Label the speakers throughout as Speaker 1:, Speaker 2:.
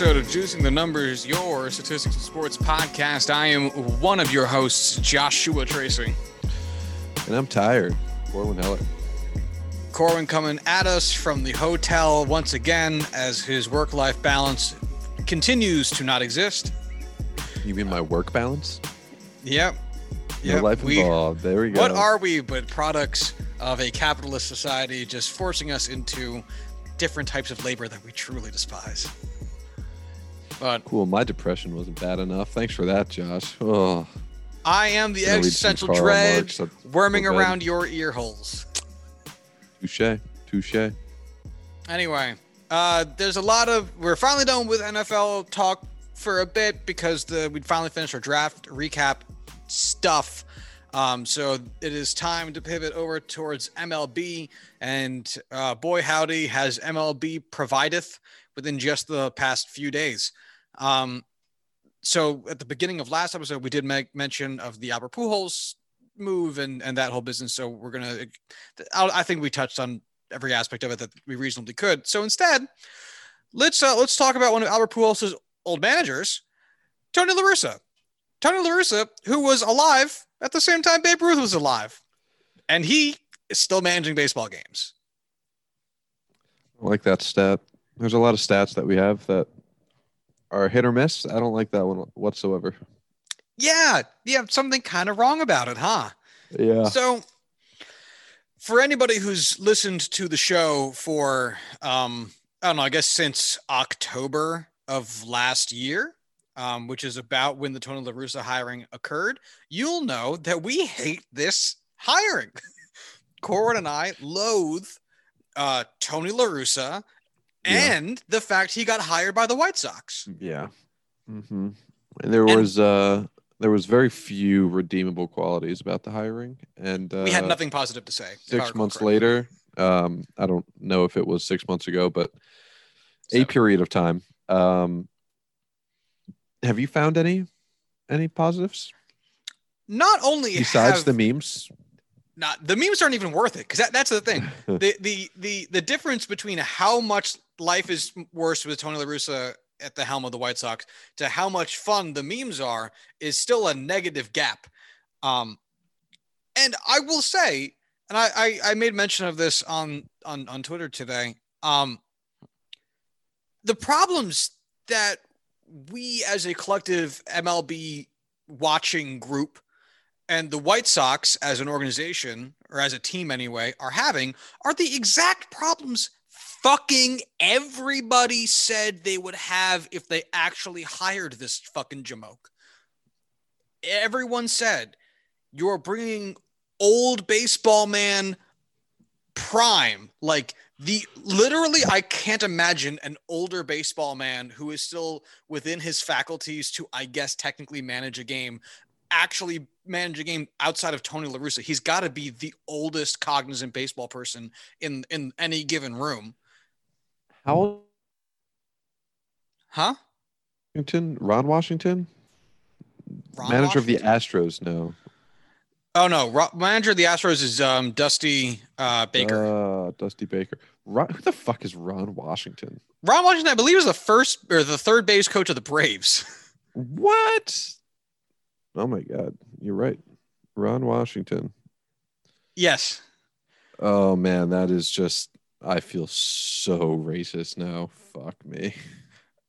Speaker 1: welcome to today's episode of Juicing the Numbers, your statistics and sports podcast. I am one of your hosts, Joshua Tracy.
Speaker 2: And I'm tired. Corwin Heller.
Speaker 1: Corwin coming at us from the hotel once again as his work life balance continues to not exist.
Speaker 2: You mean my work balance?
Speaker 1: Yep.
Speaker 2: No
Speaker 1: Yep.
Speaker 2: life
Speaker 1: We-
Speaker 2: involved. There we go.
Speaker 1: What are we but products of a capitalist society just forcing us into different types of labor that we truly despise? But
Speaker 2: cool? My depression wasn't bad enough. Thanks for that, Josh. Oh,
Speaker 1: I am the existential dread worming around your ear holes.
Speaker 2: touche, touche.
Speaker 1: Anyway, uh, there's a lot of we're finally done with NFL talk for a bit because the we finally finished our draft recap stuff. Um, so it is time to pivot over towards MLB, and uh, boy howdy has MLB provideth within just the past few days. Um, so at the beginning of last episode, we did make mention of the Albert Pujols move and and that whole business. So we're gonna, I think we touched on every aspect of it that we reasonably could. So instead, let's uh, let's talk about one of Albert Pujols' old managers, Tony La Russa. Tony La Russa, who was alive at the same time Babe Ruth was alive, and he is still managing baseball games.
Speaker 2: I like that stat. There's a lot of stats that we have that are hit or miss. I don't like that one whatsoever.
Speaker 1: Yeah, yeah, something kind of wrong about it, huh?
Speaker 2: Yeah.
Speaker 1: So, for anybody who's listened to the show for, um, I don't know, I guess since October of last year, um, which is about when the Tony La Russa hiring occurred, you'll know that we hate this hiring. Corwin and I loathe uh, Tony La Russa
Speaker 2: Yeah.
Speaker 1: and the fact he got hired by the White Sox.
Speaker 2: Yeah. hmm And there
Speaker 1: And-
Speaker 2: was uh there was very few redeemable qualities about the hiring, and uh,
Speaker 1: we had nothing positive to say.
Speaker 2: Six months
Speaker 1: correctly.
Speaker 2: later, um, I don't know if it was six months ago, but a period of time. Um, have you found any any positives
Speaker 1: Not only
Speaker 2: besides
Speaker 1: have-
Speaker 2: the memes?
Speaker 1: Not the memes aren't even worth it because that, that's the thing. The, the the the difference between how much life is worse with tony la russa at the helm of the white sox to how much fun the memes are is still a negative gap. Um and i will say and i i, I made mention of this on on on twitter today um the problems that we as a collective mlb watching group and the White Sox as an organization or as a team anyway are having are the exact problems fucking everybody said they would have if they actually hired this fucking jamoke. Everyone said you're bringing old baseball man prime like the literally I can't imagine an older baseball man who is still within his faculties to I guess technically manage a game actually manage a game outside of Tony La Russa. He's got to be the oldest cognizant baseball person in in any given room.
Speaker 2: How old?
Speaker 1: Huh?
Speaker 2: Washington? Ron Washington,
Speaker 1: Ron
Speaker 2: manager of the Astros. No,
Speaker 1: Oh no, Ro- manager of the Astros is um Dusty uh Baker.
Speaker 2: uh, Dusty Baker. Ron, who the fuck is Ron Washington?
Speaker 1: Ron Washington I believe is the first or the third base coach of the Braves.
Speaker 2: What? Oh my god, you're right. Ron Washington.
Speaker 1: yes.
Speaker 2: Oh man, that is just I feel so racist now. Fuck me.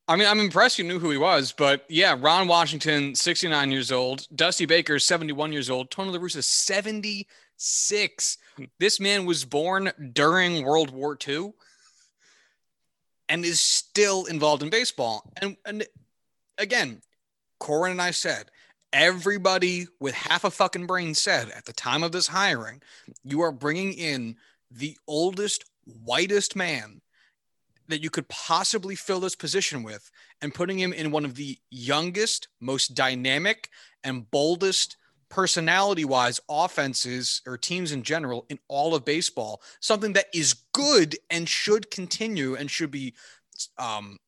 Speaker 1: I mean, I'm impressed you knew who he was, but yeah, Ron Washington, 69 years old. Dusty Baker, 71 years old. Tony La Russa, 76. This man was born during World War II and is still involved in baseball. And, and again, Corwin and I said, everybody with half a fucking brain said at the time of this hiring, you are bringing in the oldest, whitest man that you could possibly fill this position with and putting him in one of the youngest, most dynamic, and boldest personality wise offenses or teams in general in all of baseball, something that is good and should continue and should be um,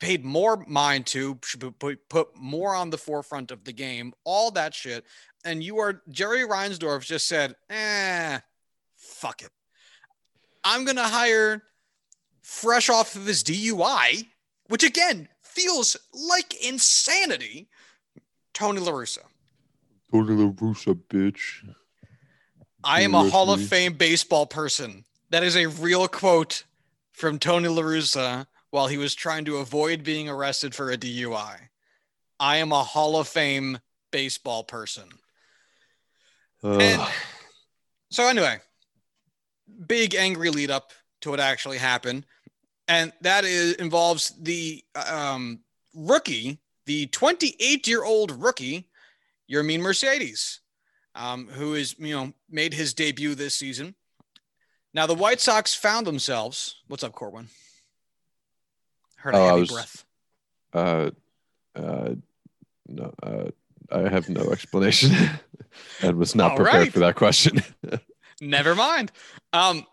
Speaker 1: paid more mind to, should put, more on the forefront of the game, all that shit. And you are Jerry Reinsdorf just said, eh, fuck it. I'm gonna hire fresh off of his DUI, which again feels like insanity. Tony La Russa.
Speaker 2: Tony La Russa, bitch.
Speaker 1: I am a Hall of. Fame baseball person. That is a real quote from Tony La Russa while he was trying to avoid being arrested for a DUI. I am a Hall of Fame baseball person. And so anyway, big angry lead up to what actually happened, and that is involves the um, rookie, the 28 year old rookie, Yermin Mercedes, um, who is you know made his debut this season. Now the White Sox found themselves. What's up, Corwin? Heard a
Speaker 2: Oh, I
Speaker 1: heavy
Speaker 2: was-
Speaker 1: breath.
Speaker 2: uh, uh, no, uh, I have no explanation and was not
Speaker 1: All
Speaker 2: prepared
Speaker 1: right.
Speaker 2: for that question.
Speaker 1: Never mind. Um,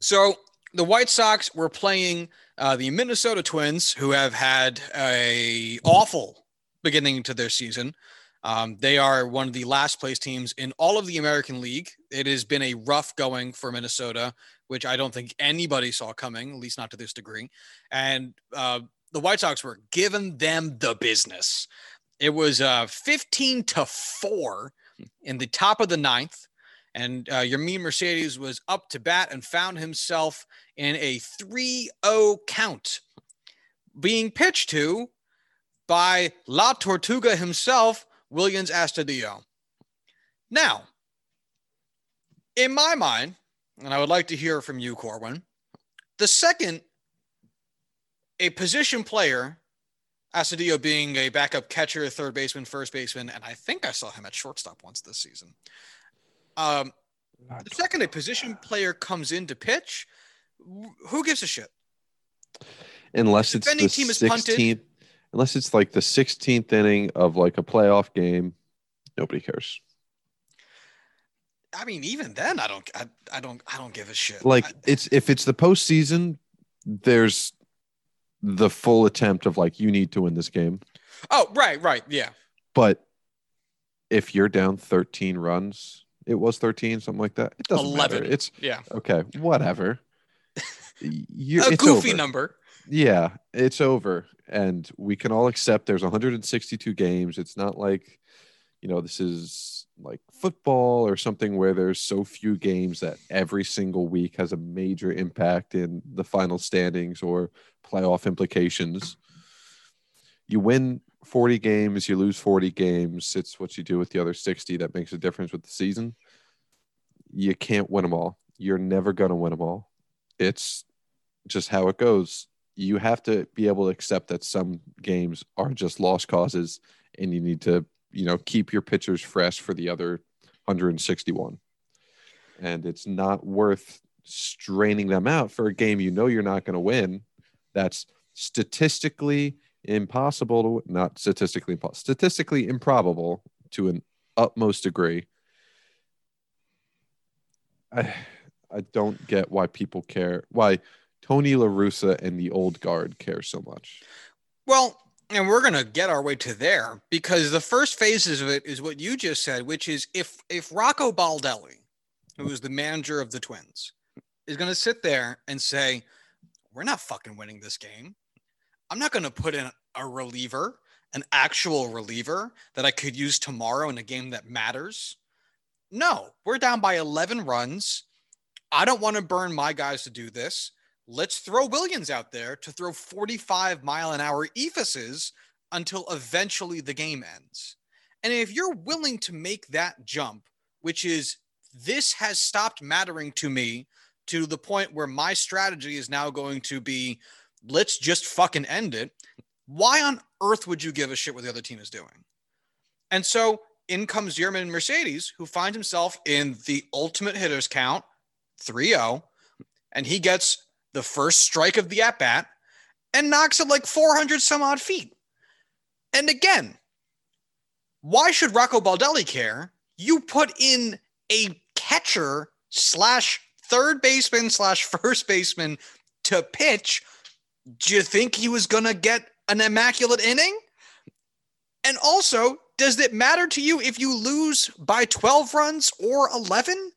Speaker 1: so the White Sox were playing uh, the Minnesota Twins, who have had a awful beginning to their season. Um, they are one of the last place teams in all of the American League. It has been a rough going for Minnesota, which I don't think anybody saw coming, at least not to this degree. And uh, the White Sox were giving them the business. It was uh, 15 to 4 in the top of the ninth and uh, Yermin Mercedes was up to bat and found himself in a 3-0 count, being pitched to by La Tortuga himself, Willians Astudillo. Now, in my mind, and I would like to hear from you, Corwin, the second a position player, Astudillo being a backup catcher, third baseman, first baseman, and I think I saw him at shortstop once this season. Um, the second a position player comes in to pitch, who gives a shit?
Speaker 2: unless it's
Speaker 1: defending
Speaker 2: the
Speaker 1: team is punted.
Speaker 2: 16th, unless it's like the 16th inning of like a playoff game, nobody cares.
Speaker 1: I mean, even then, I don't, I, I don't, I don't give a shit.
Speaker 2: Like
Speaker 1: I-
Speaker 2: it's if it's the postseason, there's the full attempt of like you need to win this game.
Speaker 1: oh, right, right, yeah,
Speaker 2: But if you're down 13 runs, it was 13, something like that. It doesn't
Speaker 1: 11.
Speaker 2: matter. It's
Speaker 1: yeah,
Speaker 2: okay, whatever. You,
Speaker 1: a
Speaker 2: it's
Speaker 1: goofy
Speaker 2: over.
Speaker 1: number.
Speaker 2: Yeah, it's over. And we can all accept there's 162 games. It's not like, you know, this is like football or something where there's so few games that every single week has a major impact in the final standings or playoff implications. You win 40 games, you lose 40 games. It's what you do with the other 60 that makes a difference with the season. You can't win them all. You're never going to win them all. It's just how it goes you have to be able to accept that some games are just lost causes and you need to you know keep your pitchers fresh for the other 161 and it's not worth straining them out for a game you know you're not going to win. That's statistically impossible to not statistically impossible statistically improbable to an utmost degree. I i don't get why people care why Tony La Russa and the old guard care so much.
Speaker 1: Well, and we're gonna get our way to there because the first phases of it is what you just said, which is if if Rocco Baldelli, who is the manager of the Twins, is gonna sit there and say, "We're not fucking winning this game. I'm not gonna put in a reliever, an actual reliever that I could use tomorrow in a game that matters." No, we're down by 11 runs. I don't want to burn my guys to do this let's throw Willians out there to throw 45 mile an hour eephuses until eventually the game ends. And if you're willing to make that jump, which is this has stopped mattering to me to the point where my strategy is now going to be let's just fucking end it. Why on earth would you give a shit what the other team is doing? And so in comes Yermin Mercedes, who finds himself in the ultimate hitters count 3 0, and he gets the first strike of the at bat and knocks it like 400 some odd feet. And again, why should Rocco Baldelli care? You put in a catcher slash third baseman slash first baseman to pitch. Do you think he was going to get an immaculate inning? And also, does it matter to you if you lose by 12 runs or 11?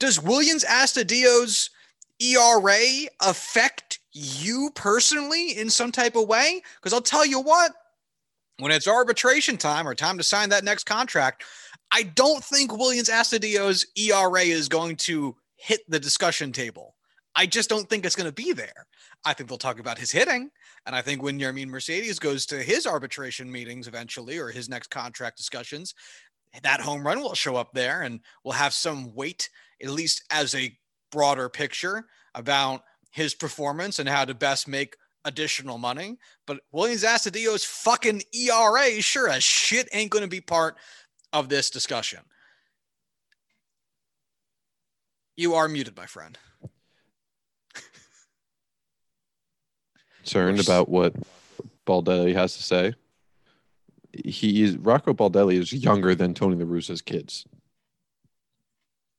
Speaker 1: Does Willians Astudillo's ERA affect you personally in some type of way? Because I'll tell you what, when it's arbitration time or time to sign that next contract, I don't think Willians Astudillo's ERA is going to hit the discussion table. I just don't think it's going to be there. I think they'll talk about his hitting. And I think when Yermin Mercedes goes to his arbitration meetings eventually or his next contract discussions, that home run will show up there and will have some weight, at least as a broader picture about his performance and how to best make additional money. But Willians Astudillo's fucking ERA, sure as shit, ain't going to be part of this discussion. You are muted, my friend.
Speaker 2: Concerned about what Baldelli has to say. He is Rocco Baldelli is younger than Tony La Russa's kids.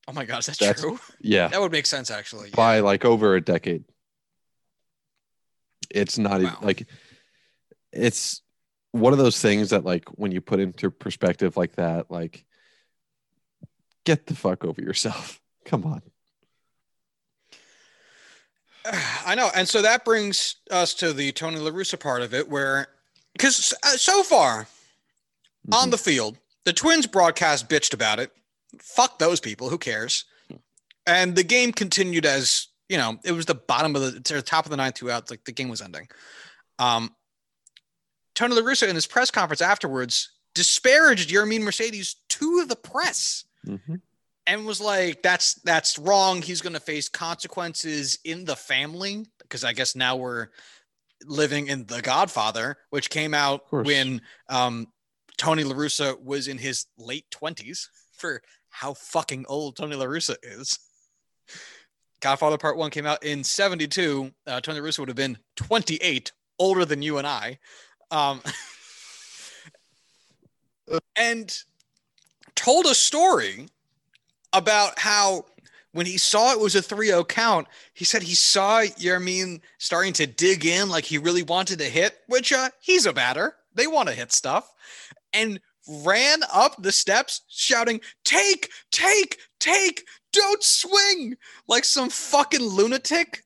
Speaker 1: Oh my gosh, that's,
Speaker 2: That's-
Speaker 1: true.
Speaker 2: Yeah,
Speaker 1: That would make sense actually. yeah.
Speaker 2: by like over a decade. It's not even
Speaker 1: Wow.
Speaker 2: like it's one of those things that like when you put into perspective like that, like get the fuck over yourself. Come on.
Speaker 1: I know. And so that brings us to the Tony La Russa part of it where because uh, so far on
Speaker 2: Mhm.
Speaker 1: the field, the Twins broadcast bitched about it. Fuck those people. Who cares? And the game continued as you know, it was the bottom of the to the top of the ninth, two outs. Like the game was ending. Um, Tony La Russa in his press conference afterwards disparaged Yermin Mercedes to the press
Speaker 2: Mhm.
Speaker 1: and was like, "That's that's wrong. He's going to face consequences in the family because I guess now we're living in The Godfather, which came out when um, Tony La Russa was in his late twenties. For how fucking old Tony La Russa is. Godfather Part One came out in '72. Uh, Tony La Russa would have been 28, older than you and I. Um, and told a story about how when he saw it was a 3-0 count, he said he saw Yermin starting to dig in like he really wanted to hit, which uh, he's a batter. They want to hit stuff. And ran up the steps shouting, Take, take, take, don't swing, like some fucking lunatic,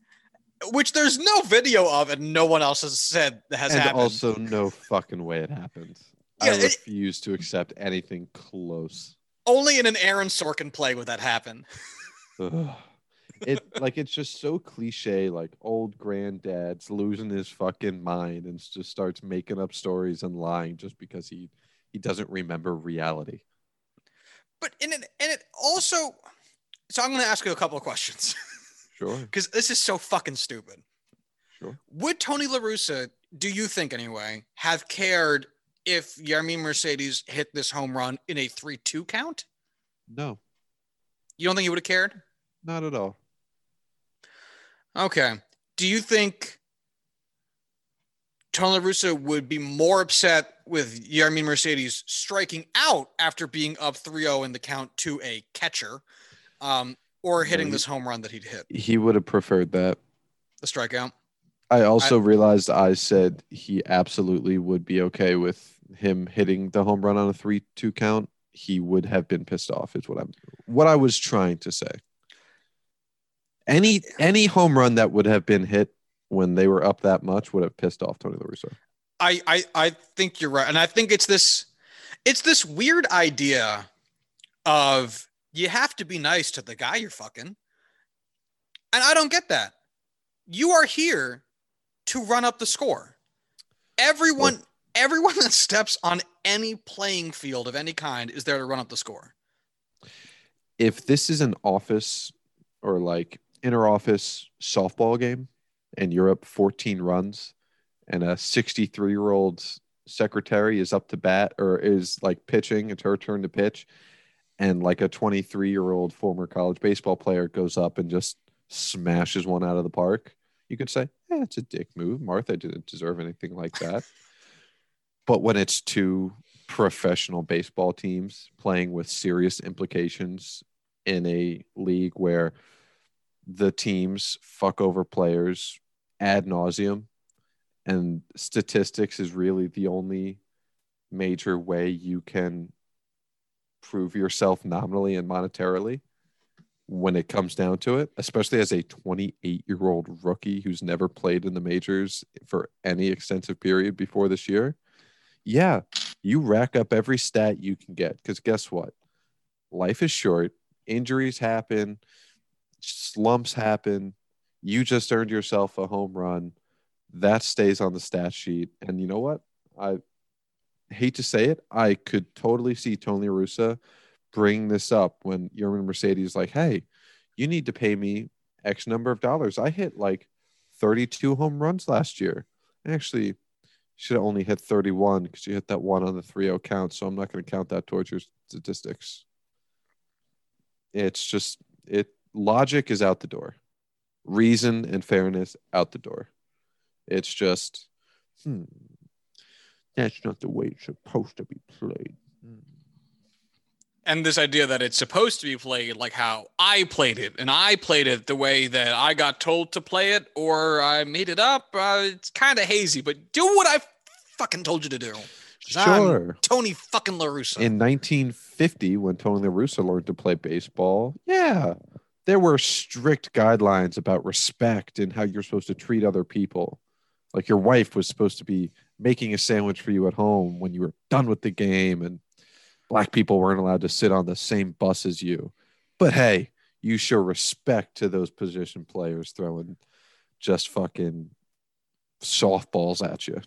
Speaker 1: which there's no video of and no one else has said that has
Speaker 2: and
Speaker 1: happened.
Speaker 2: also no fucking way it happened.
Speaker 1: Yeah,
Speaker 2: I
Speaker 1: it-
Speaker 2: refuse to accept anything close.
Speaker 1: Only in an Aaron Sorkin play would that happen.
Speaker 2: It like it's just so cliche, like old granddad's losing his fucking mind and just starts making up stories and lying just because he he doesn't remember reality.
Speaker 1: But in it, and it also, so I'm going to ask you a couple of questions
Speaker 2: Sure,
Speaker 1: because this is so fucking stupid.
Speaker 2: sure.
Speaker 1: Would Tony La Russa, do you think anyway, have cared if Yermin Mercedes hit this home run in a 3 2 count?
Speaker 2: No,
Speaker 1: You don't think he would have cared?
Speaker 2: not at all.
Speaker 1: Okay. Do you think Tony La Russa would be more upset with Yermin Mercedes striking out after being up 3 0 in the count to a catcher um, or hitting
Speaker 2: he-
Speaker 1: this home run that he'd hit,
Speaker 2: He would have preferred that.
Speaker 1: the strikeout?
Speaker 2: I also realized I said he absolutely would be okay with him hitting the home run on a three-two count. He would have been pissed off. Is what I'm. What I was trying to say. Any any home run that would have been hit when they were up that much would have pissed off Tony La Russa.
Speaker 1: I, I I think you're right, and I think it's this it's this weird idea of you have to be nice to the guy you're fucking, and I don't get that. You are here to run up the score. Everyone everyone that steps on any playing field of any kind is there to run up the score.
Speaker 2: If this is an office or like inter office softball game, and you're up 14 runs, and a 63 year old secretary is up to bat or is like pitching, it's her turn to pitch, and like a 23 year old former college baseball player goes up and just smashes one out of the park, you could say, eh, it's a dick move. Martha didn't deserve anything like that. but when it's two professional baseball teams playing with serious implications in a league where the teams fuck over players ad nauseum and statistics is really the only major way you can prove yourself nominally and monetarily when it comes down to it, especially as a 28 year old rookie who's never played in the majors for any extensive period before this year. Yeah, you rack up every stat you can get because guess what? Life is short, injuries happen, slumps happen. You just earned yourself a home run. That stays on the stat sheet. And you know what? I hate to say it, I could totally see Tony Russa bring this up when Yermin Mercedes like, hey, you need to pay me X number of dollars. I hit like 32 home runs last year. Actually, should have only hit 31 because you hit that one on the 3-0 count. So I'm not going to count that towards your statistics. It's just it logic is out the door. Reason and fairness out the door. It's just hmm. That's not the way it's supposed to be played. Hmm
Speaker 1: and this idea that it's supposed to be played like how I played it, and I played it the way that I got told to play it, or I made it up. Uh, it's kind of hazy, but do what I fucking told you to do.
Speaker 2: Sure.
Speaker 1: I'm Tony fucking La Russa.
Speaker 2: In 1950, when Tony La Russa learned to play baseball, yeah, there were strict guidelines about respect and how you're supposed to treat other people. Like your wife was supposed to be making a sandwich for you at home when you were done with the game and black people weren't allowed to sit on the same bus as you. But hey, you show respect to those position players throwing just fucking softballs at you.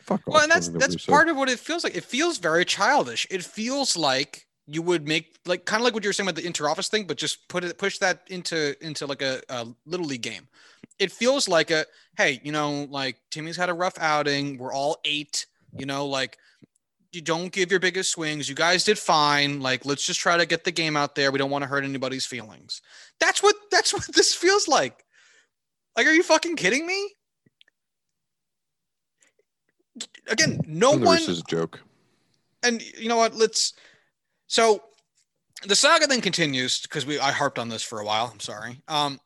Speaker 1: Fuck well, and that's that's Russo. part of what it feels like. It feels very childish. It feels like you would make like kind of like what you were saying about the interoffice thing, but just put it push that into into like a, a little league game. It feels like a hey, you know, like Timmy's had a rough outing. We're all eight. You know, like you don't give your biggest swings. You guys did fine. Like, let's just try to get the game out there. We don't want to hurt anybody's feelings. That's what that's what this feels like. Like, are you fucking kidding me? Again, no one.
Speaker 2: This is a joke.
Speaker 1: And you know what? Let's. So, the saga then continues because we I harped on this for a while. I'm sorry. Um,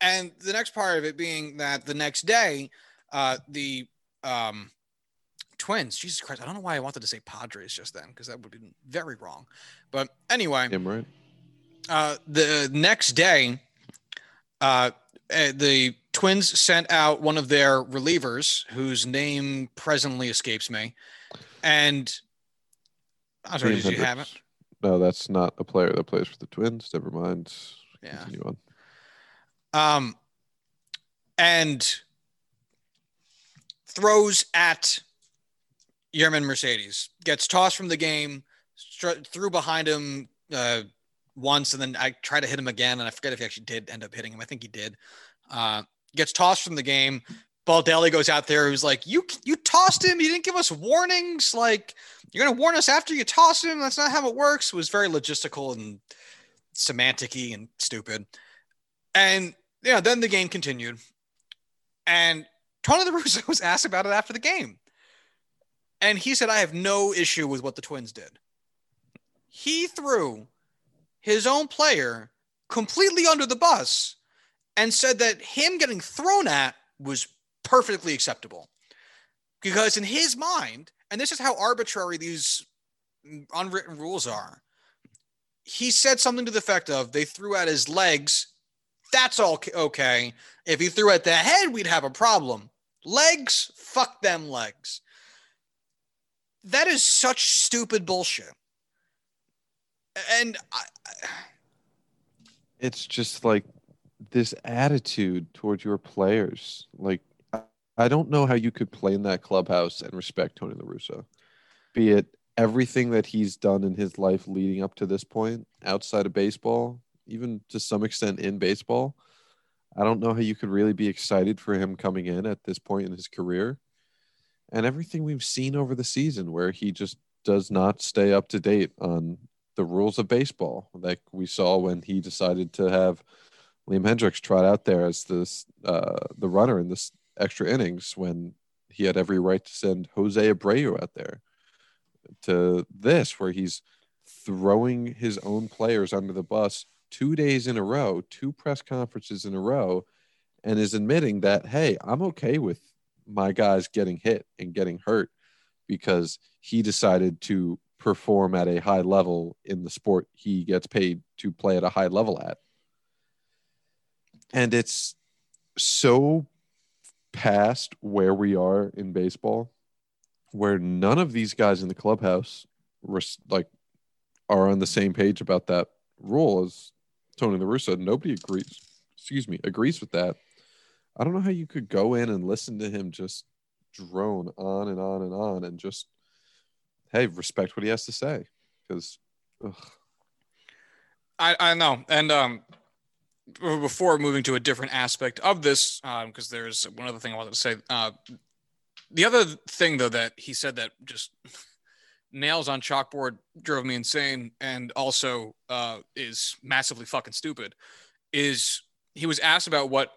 Speaker 1: and the next part of it being that the next day, uh, the um Twins. Jesus Christ. I don't know why I wanted to say Padres just then because that would be very wrong. But anyway,
Speaker 2: right.
Speaker 1: Uh, the next day, uh, eh, the Twins sent out one of their relievers whose name presently escapes me. And I'm sorry, did you have it?
Speaker 2: No, that's not a player that plays for the Twins. Never mind.
Speaker 1: Yeah. Continue on. Um, and throws at Yermin Mercedes gets tossed from the game, threw behind him uh, once, and then I tried to hit him again, and I forget if he actually did end up hitting him. I think he did. Uh, gets tossed from the game. Baldelli goes out there. Who's like, "You you tossed him. You didn't give us warnings. Like you're gonna warn us after you toss him. That's not how it works." It was very logistical and semanticy and stupid. And yeah, then the game continued, and Tony La Russa was asked about it after the game. And he said, I have no issue with what the Twins did. He threw his own player completely under the bus and said that him getting thrown at was perfectly acceptable. Because in his mind, and this is how arbitrary these unwritten rules are, he said something to the effect of they threw at his legs. That's all okay. If he threw at the head, we'd have a problem. Legs, fuck them legs. That is such stupid bullshit. And I,
Speaker 2: it's just like this attitude towards your players. Like, I don't know how you could play in that clubhouse and respect Tony La Russa, be it everything that he's done in his life leading up to this point outside of baseball, even to some extent in baseball. I don't know how you could really be excited for him coming in at this point in his career and everything we've seen over the season where he just does not stay up to date on the rules of baseball like we saw when he decided to have Liam Hendriks trot out there as this uh, the runner in this extra innings when he had every right to send Jose Abreu out there to this where he's throwing his own players under the bus two days in a row, two press conferences in a row, and is admitting that, hey, I'm okay with my guys getting hit and getting hurt because he decided to perform at a high level in the sport he gets paid to play at a high level at. and it's so past where we are in baseball where none of these guys in the clubhouse like are on the same page about that rule as Tony La Russa. Nobody agrees. Excuse me, agrees with that. I don't know how you could go in and listen to him just drone on and on and on and just hey respect what he has to say because
Speaker 1: I, I know and um before moving to a different aspect of this because um, there's one other thing i wanted to say uh, the other thing though that he said that just nails on chalkboard drove me insane and also uh, is massively fucking stupid is he was asked about what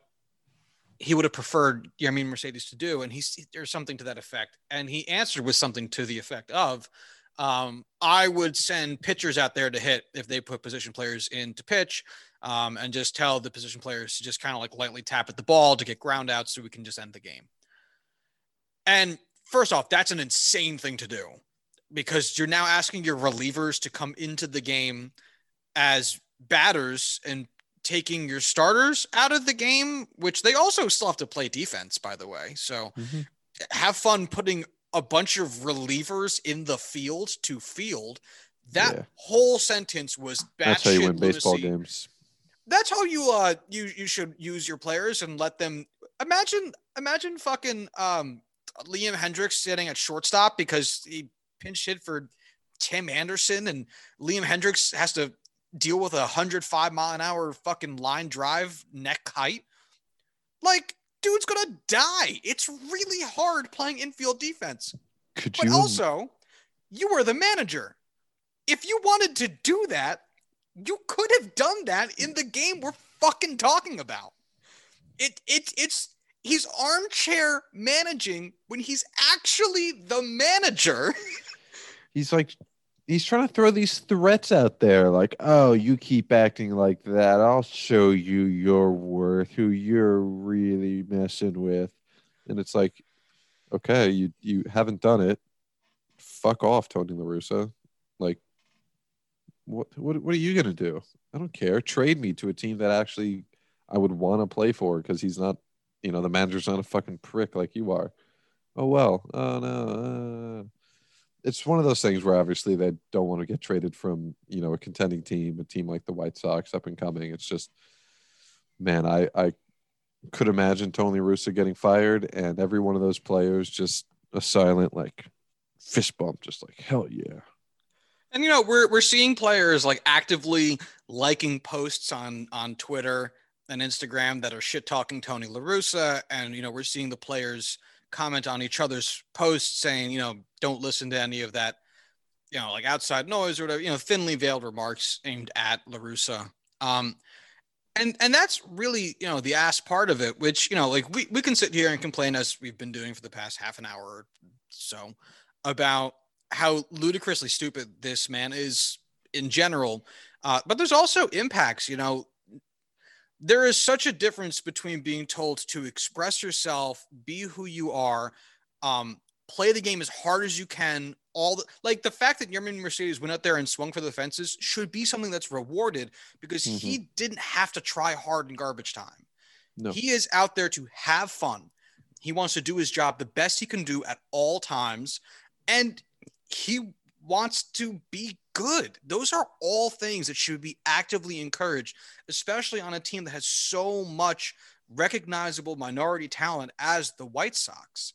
Speaker 1: he would have preferred Yermin Mercedes to do, and he's there's something to that effect. And he answered with something to the effect of, um, "I would send pitchers out there to hit if they put position players in to pitch, um, and just tell the position players to just kind of like lightly tap at the ball to get ground out, so we can just end the game." And first off, that's an insane thing to do because you're now asking your relievers to come into the game as batters and taking your starters out of the game, which they also still have to play defense, by the way. So mm-hmm. have fun putting a bunch of relievers in the field to field. That yeah. whole sentence was
Speaker 2: That's how you win lunacy. baseball games.
Speaker 1: That's how you uh you you should use your players and let them imagine imagine fucking um Liam Hendriks sitting at shortstop because he pinch hit for Tim Anderson and Liam Hendriks has to deal with a 105 mile an hour fucking line drive neck height. Like, dude's gonna die. It's really hard playing infield defense. Could but you... also, you were the manager. If you wanted to do that, you could have done that in the game we're fucking talking about. It it it's he's armchair managing when he's actually the manager.
Speaker 2: he's like he's trying to throw these threats out there like oh you keep acting like that. I'll show you your worth who you're really messing with. And it's like okay you you haven't done it. Fuck off tony La Russa. Like what what, what are you gonna do? I don't care. Trade me to a team that actually i would want to play for because he's not you know the manager's not a fucking prick like you are. Oh well. Oh no. Uh it's one of those things where obviously they don't want to get traded from you know a contending team, a team like the White Sox up and coming. It's just, man, I I could imagine Tony Russa getting fired and every one of those players just a silent like fist bump, just like hell yeah.
Speaker 1: And you know we're we're seeing players like actively liking posts on on Twitter and Instagram that are shit talking Tony La Russa, and you know we're seeing the players comment on each other's posts saying, you know, don't listen to any of that, you know, like outside noise or whatever, you know, thinly veiled remarks aimed at La Russa. Um, and and that's really, you know, the ass part of it, which, you know, like we, we can sit here and complain as we've been doing for the past half an hour or so about how ludicrously stupid this man is in general. Uh, but there's also impacts, you know, there is such a difference between being told to express yourself, be who you are, um, play the game as hard as you can. All the, like the fact that Yermin Mercedes went out there and swung for the fences should be something that's rewarded because mm-hmm. he didn't have to try hard in garbage time. No. He is out there to have fun. He wants to do his job the best he can do at all times. And he wants to be good. Those are all things that should be actively encouraged, especially on a team that has so much recognizable minority talent as the White Sox.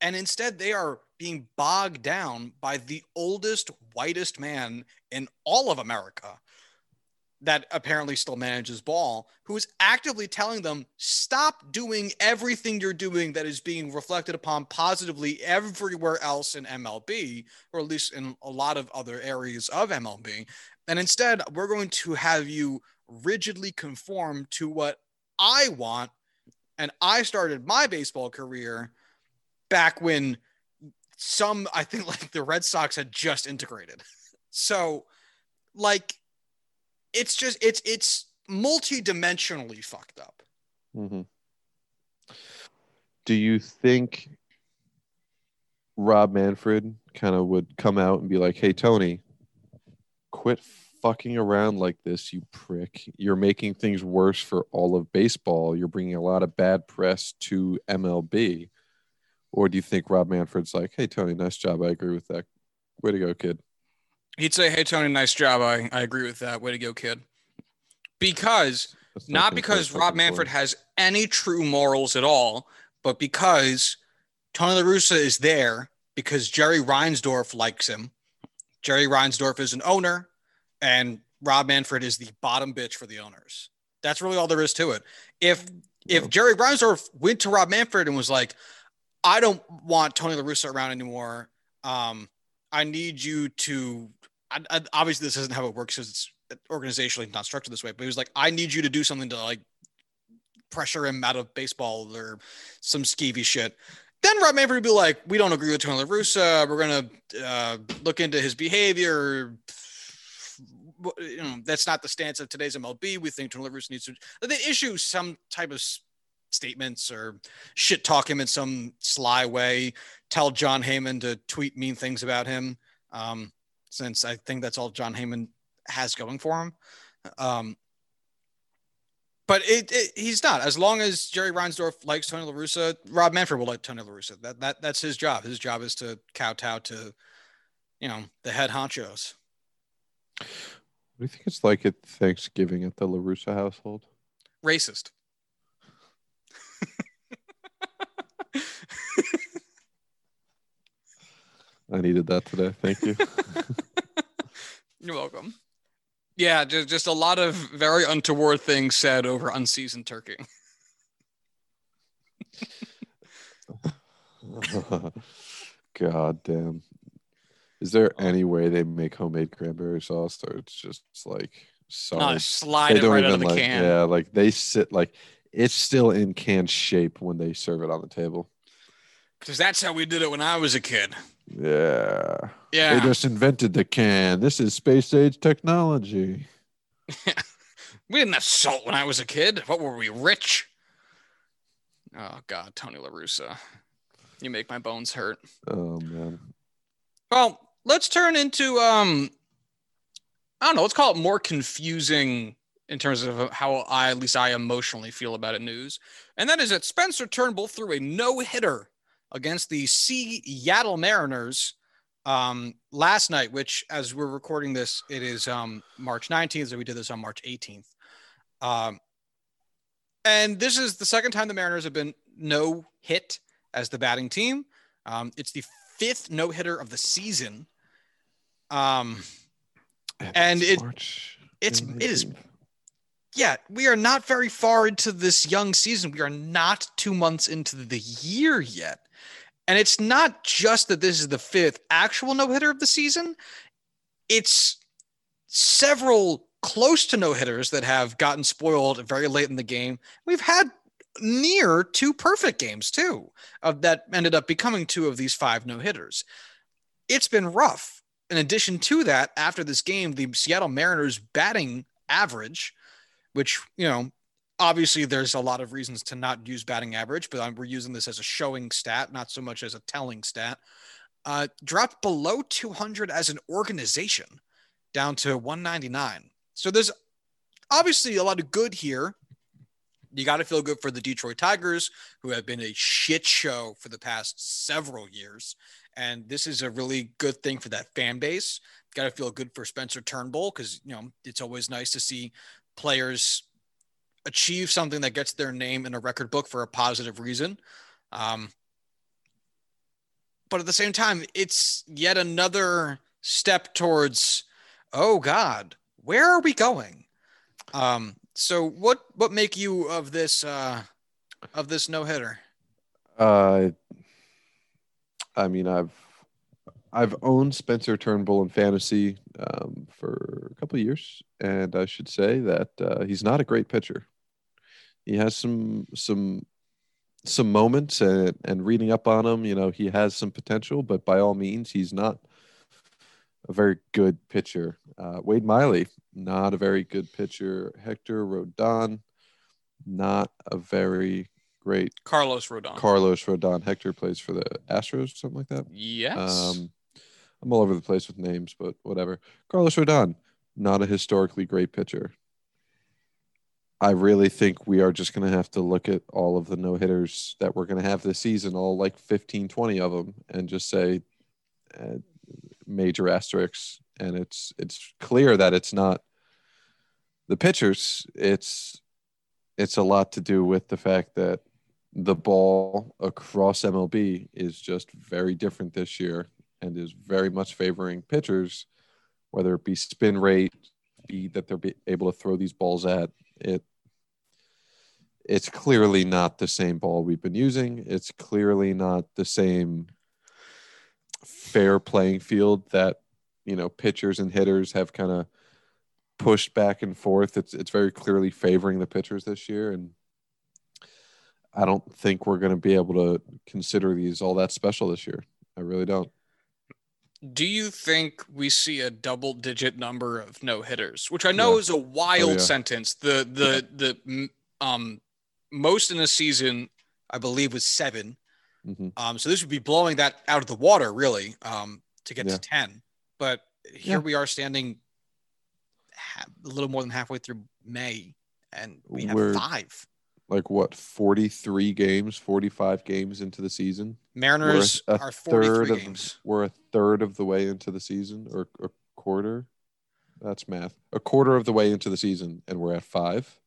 Speaker 1: And instead, they are being bogged down by the oldest, whitest man in all of America that apparently still manages ball, who is actively telling them, stop doing everything you're doing that is being reflected upon positively everywhere else in MLB, or at least in a lot of other areas of MLB. And instead, we're going to have you rigidly conform to what I want. And I started my baseball career back when some, I think, like the Red Sox had just integrated. So, like, it's just it's it's multi-dimensionally fucked up.
Speaker 2: Mm-hmm. Do you think Rob Manfred kind of would come out and be like, "Hey Tony, quit fucking around like this, you prick. You're making things worse for all of baseball. You're bringing a lot of bad press to MLB. Or do you think Rob Manfred's like, hey, Tony, nice job. I agree with that. Way to go, kid.
Speaker 1: He'd say, "Hey Tony, nice job. I, I agree with that. Way to go, kid." Because
Speaker 2: That's
Speaker 1: not because Rob Manfred has any true morals at all, but because Tony La Russa is there because Jerry Reinsdorf likes him. Jerry Reinsdorf is an owner, and Rob Manfred is the bottom bitch for the owners. That's really all there is to it. If if Jerry Reinsdorf went to Rob Manfred and was like, "I don't want Tony La Russa around anymore. Um, I need you to." I, I, obviously, this isn't how it works because it's organizationally not structured this way. But he was like, "I need you to do something to like pressure him out of baseball or some skeevy shit." Then Rob Manfred would be like, "We don't agree with Tony La Russa. We're gonna uh, look into his behavior." You know, that's not the stance of today's MLB. We think Tony La Russa needs to. They issue some type of statements or shit talk him in some sly way. Tell Jon Heyman to tweet mean things about him. Um, since I think that's all Jon Heyman has going for him. Um, but it, it, he's not. As long as Jerry Reinsdorf likes Tony La Russa, Rob Manfred will like Tony La Russa. That, that, that's his job. His job is to kowtow to, you know, the head honchos.
Speaker 2: What do you think it's like at Thanksgiving at the LaRussa household?
Speaker 1: Racist.
Speaker 2: I needed that today. Thank you.
Speaker 1: You're welcome. Yeah, just, just a lot of very untoward things said over unseasoned turkey.
Speaker 2: God damn. Is there
Speaker 1: Oh.
Speaker 2: any way they make homemade cranberry sauce or it's just like solid?
Speaker 1: Not slide it right out of the
Speaker 2: like,
Speaker 1: can.
Speaker 2: Yeah, like they sit like it's still in can shape when they serve it on the table.
Speaker 1: Because that's how we did it when I was a kid.
Speaker 2: Yeah.
Speaker 1: Yeah.
Speaker 2: They just invented the can. This is space age technology.
Speaker 1: We didn't have salt when I was a kid. What were we, rich? Oh God, Tony La Russa. You make my bones hurt.
Speaker 2: Oh man.
Speaker 1: Well, let's turn into um I don't know, let's call it more confusing in terms of how I at least I emotionally feel about it news. And that is that Spencer Turnbull threw a no-hitter against the Seattle Mariners um last night, which as we're recording this, it is um March 19th, so we did this on March 18th. Um and this is the second time the Mariners have been no hit as the batting team. Um, it's the fifth no hitter of the season. Um, And
Speaker 2: it's
Speaker 1: it-
Speaker 2: March
Speaker 1: it's it is
Speaker 2: 19th.
Speaker 1: Yeah, we are not very far into this young season. We are not two months into the year yet. And it's not just that this is the fifth actual no hitter of the season, it's several close to no hitters that have gotten spoiled very late in the game. We've had near two perfect games too, of that ended up becoming two of these five no hitters. It's been rough. In addition to that, after this game, the Seattle Mariners batting average, which, you know, obviously there's a lot of reasons to not use batting average, but we're using this as a showing stat, not so much as a telling stat, uh, dropped below 200 as an organization down to 199. So there's obviously a lot of good here. You got to feel good for the Detroit Tigers, who have been a shit show for the past several years. And this is a really good thing for that fan base. Got to feel good for Spencer Turnbull because, you know, it's always nice to see players achieve something that gets their name in a record book for a positive reason. Um, but at the same time, it's yet another step towards, oh God, where are we going? Um, so what what make you of this uh, of this no hitter?
Speaker 2: Uh, I mean, I've I've owned Spencer Turnbull in fantasy um, for a couple of years, and I should say that uh, he's not a great pitcher. He has some some some moments, and and reading up on him, you know, he has some potential, but by all means, he's not a very good pitcher. Uh, Wade Miley, not a very good pitcher. Hector Rodon, not a very great
Speaker 1: Carlos Rodon.
Speaker 2: Carlos Rodon. Hector plays for the Astros, something like that.
Speaker 1: yes.
Speaker 2: Um, I'm all over the place with names, but whatever. Carlos Rodon, not a historically great pitcher. I really think we are just going to have to look at all of the no hitters that we're going to have this season, all like 15, 20 of them, and just say uh, major asterisks. And it's it's clear that it's not the pitchers. It's it's a lot to do with the fact that the ball across MLB is just very different this year and is very much favoring pitchers, whether it be spin rate, speed that they're able to throw these balls at. It it's clearly not the same ball we've been using. It's clearly not the same fair playing field that you know pitchers and hitters have kind of pushed back and forth. It's it's very clearly favoring the pitchers this year, and I don't think we're going to be able to consider these all that special this year. I really don't.
Speaker 1: Do you think we see a double digit number of no hitters, which I know yeah. is a wild oh, yeah. sentence. The the yeah. the um most in a season, I believe, was 7 mm-hmm. Um, so this would be blowing that out of the water, really, um, to get to ten. But here we are standing a little more than halfway through May, and we have We're, five
Speaker 2: like what 43 games 45 games into the season?
Speaker 1: Mariners a, a are 43
Speaker 2: of,
Speaker 1: games.
Speaker 2: we're a third of the way into the season or a quarter? That's math. A quarter of the way into the season and we're at five?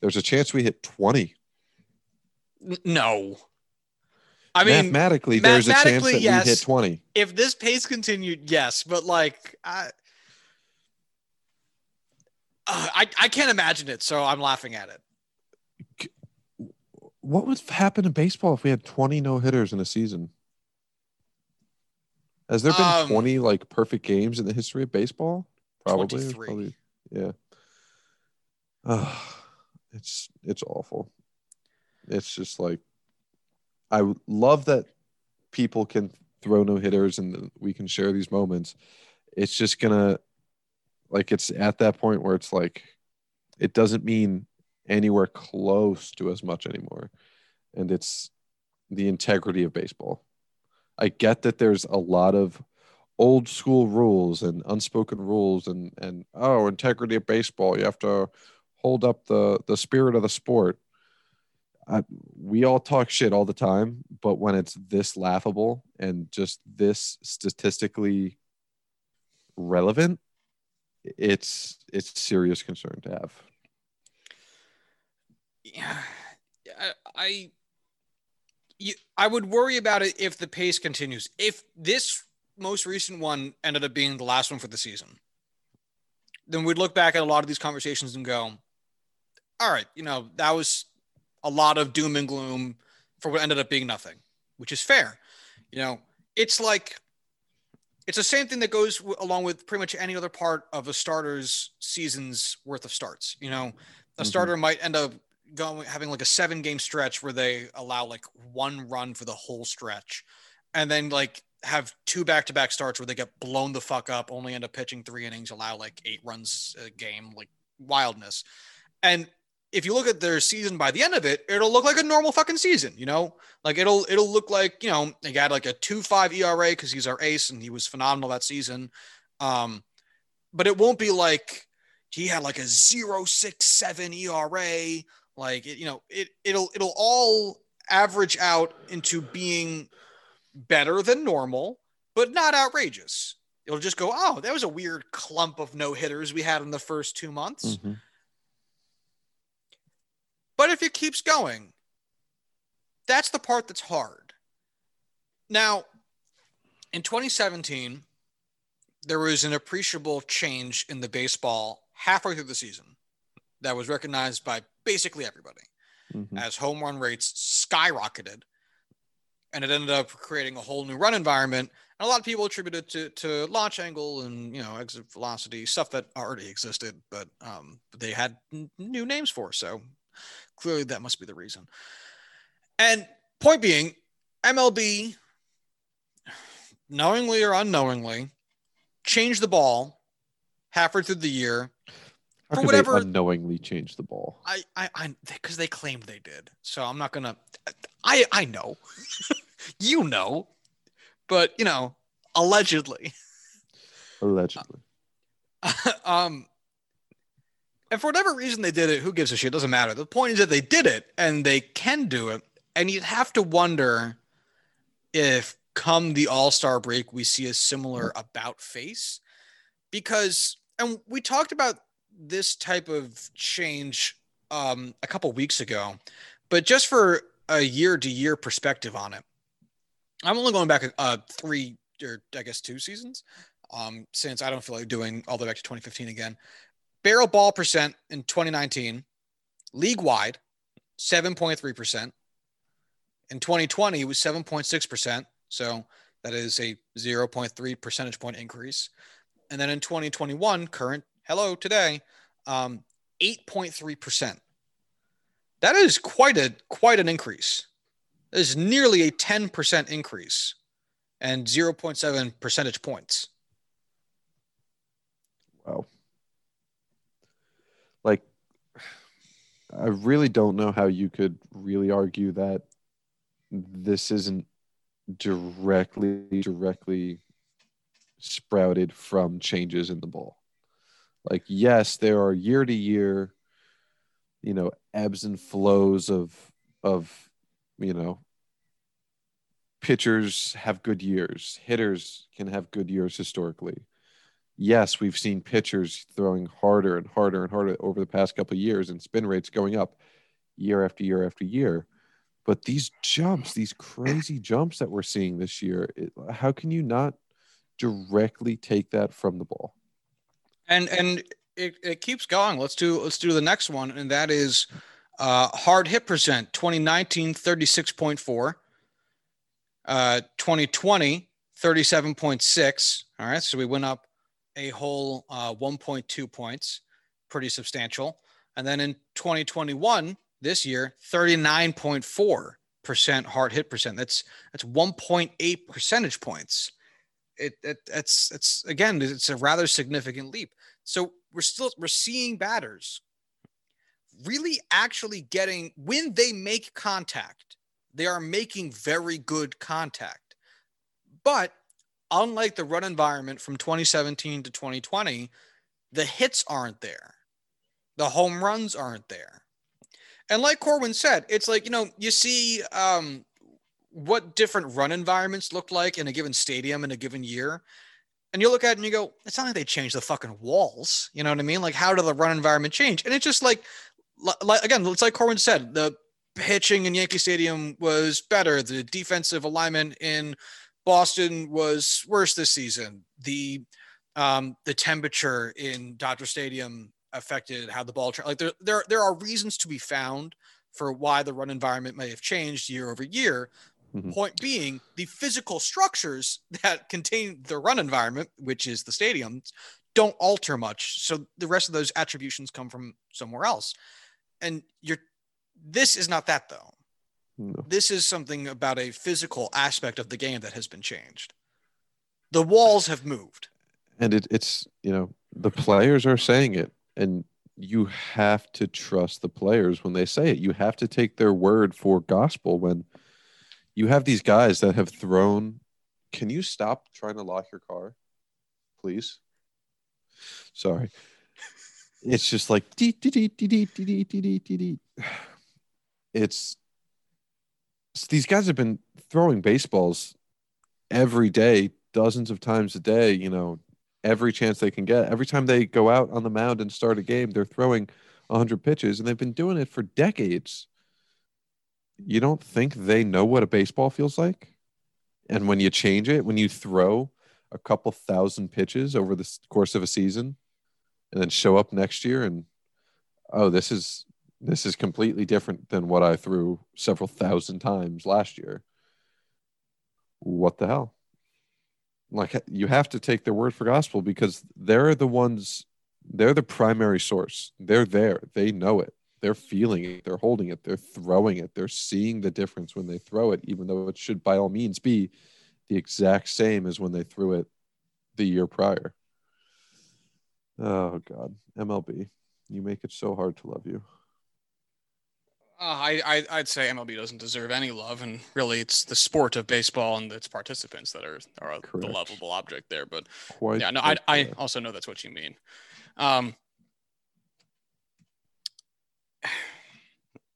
Speaker 2: There's a chance we hit 20
Speaker 1: no. I mean,
Speaker 2: mathematically, there's mathematically, a chance that yes. we hit 20.
Speaker 1: If this pace continued, yes, but like, I, uh, I, I can't imagine it, so I'm laughing at it
Speaker 2: what would happen in baseball if we had 20 no hitters in a season? Has there been um, 20 like perfect games in the history of baseball?
Speaker 1: Probably. probably
Speaker 2: yeah. Uh, it's it's awful. It's just like I love that people can throw no hitters and we can share these moments. It's just gonna like it's at that point where it's like it doesn't mean anywhere close to as much anymore. And it's the integrity of baseball. I get that there's a lot of old school rules and unspoken rules and and oh integrity of baseball you have to hold up the the spirit of the sport I, we all talk shit all the time but when it's this laughable and just this statistically relevant it's it's serious concern to have
Speaker 1: I, I, I would worry about it if the pace continues. If this most recent one ended up being the last one for the season, then we'd look back at a lot of these conversations and go, all right, you know, that was a lot of doom and gloom for what ended up being nothing, which is fair. You know, it's like it's the same thing that goes along with pretty much any other part of a starter's season's worth of starts. You know, a mm-hmm. starter might end up going having like a seven game stretch where they allow like one run for the whole stretch and then like have two back to back starts where they get blown the fuck up, only end up pitching three innings, allow like eight runs a game, like wildness. And if you look at their season by the end of it, it'll look like a normal fucking season, you know? Like it'll it'll look like, you know, they got like a 2-5 ERA because he's our ace and he was phenomenal that season. Um, but it won't be like he had like a 067 ERA like it, you know, it it'll it'll all average out into being better than normal, but not outrageous. It'll just go, oh, that was a weird clump of no hitters we had in the first two months. Mm-hmm. But if it keeps going, that's the part that's hard. Now, in 2017, there was an appreciable change in the baseball halfway through the season that was recognized by basically everybody mm-hmm. as home run rates skyrocketed. And it ended up creating a whole new run environment. And a lot of people attributed to, to launch angle and, you know, exit velocity, stuff that already existed, but um, they had n- new names for. So clearly that must be the reason. And point being, MLB, knowingly or unknowingly, changed the ball halfway through the year
Speaker 2: how for whatever unknowingly change the ball.
Speaker 1: I I I because they claimed they did. So I'm not gonna. I I know, you know, but you know, allegedly.
Speaker 2: Allegedly.
Speaker 1: um, and for whatever reason they did it, who gives a shit? It Doesn't matter. The point is that they did it and they can do it. And you'd have to wonder if come the All Star break, we see a similar about face. Because, and we talked about this type of change um, a couple weeks ago, but just for a year to year perspective on it, I'm only going back uh, three or I guess two seasons um, since I don't feel like doing all the way back to 2015 again. Barrel ball percent in 2019, league wide, 7.3%. In 2020, it was 7.6%. So that is a 0.3 percentage point increase. And then in 2021, current, hello, today, um, 8.3%. That is quite a quite an increase. That is nearly a 10% increase and 0.7 percentage points.
Speaker 2: Wow. Like, I really don't know how you could really argue that this isn't directly directly sprouted from changes in the ball. Like, yes, there are year to year, you know, ebbs and flows of of you know pitchers have good years, hitters can have good years historically. Yes, we've seen pitchers throwing harder and harder and harder over the past couple of years and spin rates going up year after year after year. But these jumps, these crazy jumps that we're seeing this year, it, how can you not directly take that from the ball?
Speaker 1: And and it, it keeps going. Let's do let's do the next one, and that is uh, hard hit percent 2019 36.4 uh, 2020, 37.6. All right. So we went up a whole uh, 1.2 points, pretty substantial. And then in 2021, this year, 39.4% hard hit percent. That's that's 1.8 percentage points. It, it it's it's again it's a rather significant leap. So we're still we're seeing batters really actually getting when they make contact they are making very good contact. But unlike the run environment from 2017 to 2020, the hits aren't there. The home runs aren't there. And like Corwin said, it's like, you know, you see um, what different run environments look like in a given stadium in a given year. And you look at it and you go, it's not like they changed the fucking walls. You know what I mean? Like, how did the run environment change? And it's just like, like again, it's like Corwin said, the pitching in Yankee Stadium was better. The defensive alignment in Boston was worse this season. The um, the temperature in Dodger Stadium affected how the ball tra- like there, there there are reasons to be found for why the run environment may have changed year over year. Mm-hmm. Point being, the physical structures that contain the run environment, which is the stadium, don't alter much. So the rest of those attributions come from somewhere else. And you're this is not that though. No. This is something about a physical aspect of the game that has been changed. The walls have moved.
Speaker 2: And it, it's, you know, the players are saying it. And you have to trust the players when they say it. You have to take their word for gospel when you have these guys that have thrown. Can you stop trying to lock your car, please? Sorry. It's just like it's, it's these guys have been throwing baseballs every day, dozens of times a day, you know, every chance they can get. Every time they go out on the mound and start a game, they're throwing 100 pitches, and they've been doing it for decades. You don't think they know what a baseball feels like? And when you change it, when you throw a couple thousand pitches over the course of a season and then show up next year and, oh, this is this is completely different than what I threw several thousand times last year. What the hell? Like you have to take their word for gospel because they're the ones they're the primary source. They're there. They know it. They're feeling it. They're holding it. They're throwing it. They're seeing the difference when they throw it, even though it should by all means be the exact same as when they threw it the year prior. Oh God. MLB. You make it so hard to love you.
Speaker 1: Uh, I, I would say MLB doesn't deserve any love, and really, it's the sport of baseball and its participants that are are
Speaker 2: Correct.
Speaker 1: the lovable object there. But
Speaker 2: Quite
Speaker 1: yeah, no, I I also know that's what you mean. Um,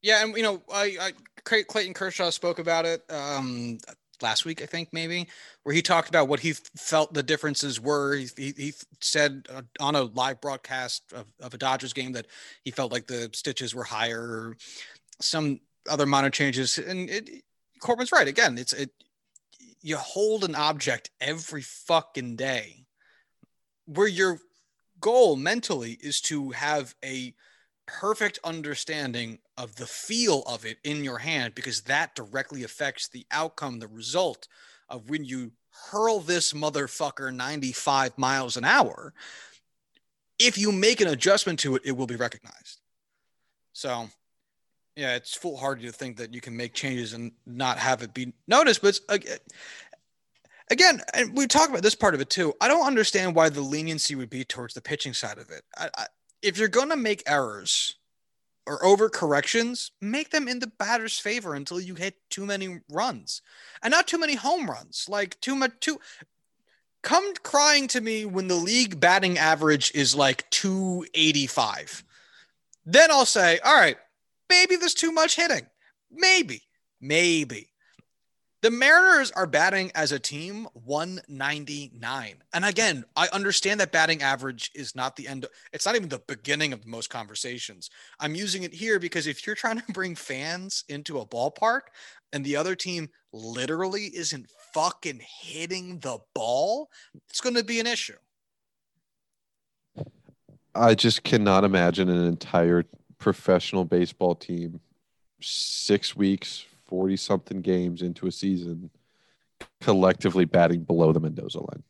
Speaker 1: yeah, and you know, I, I Clayton Kershaw spoke about it um, last week, I think maybe, where he talked about what he felt the differences were. He, he, he said uh, on a live broadcast of, of a Dodgers game that he felt like the stitches were higher, or some other minor changes. And it, Corwin's right. Again, it's it. You hold an object every fucking day, where your goal mentally is to have a perfect understanding of the feel of it in your hand because that directly affects the outcome, the result of when you hurl this motherfucker 95 miles an hour. If you make an adjustment to it, it will be recognized. So, yeah, it's foolhardy to think that you can make changes and not have it be noticed. But it's, again, and we talk about this part of it too. I don't understand why the leniency would be towards the pitching side of it. I, I, if you're going to make errors or overcorrections, make them in the batter's favor until you hit too many runs, and not too many home runs. Like too much. Too come crying to me when the league batting average is like 285. Then I'll say, all right, maybe there's too much hitting. Maybe, maybe. The Mariners are batting as a team 199. And again, I understand that batting average is not the end. It's not even the beginning of most conversations. I'm using it here because if you're trying to bring fans into a ballpark and the other team literally isn't fucking hitting the ball, it's going to be an issue.
Speaker 2: I just cannot imagine an entire professional baseball team six weeks, 40 something games into a season collectively batting below the Mendoza line.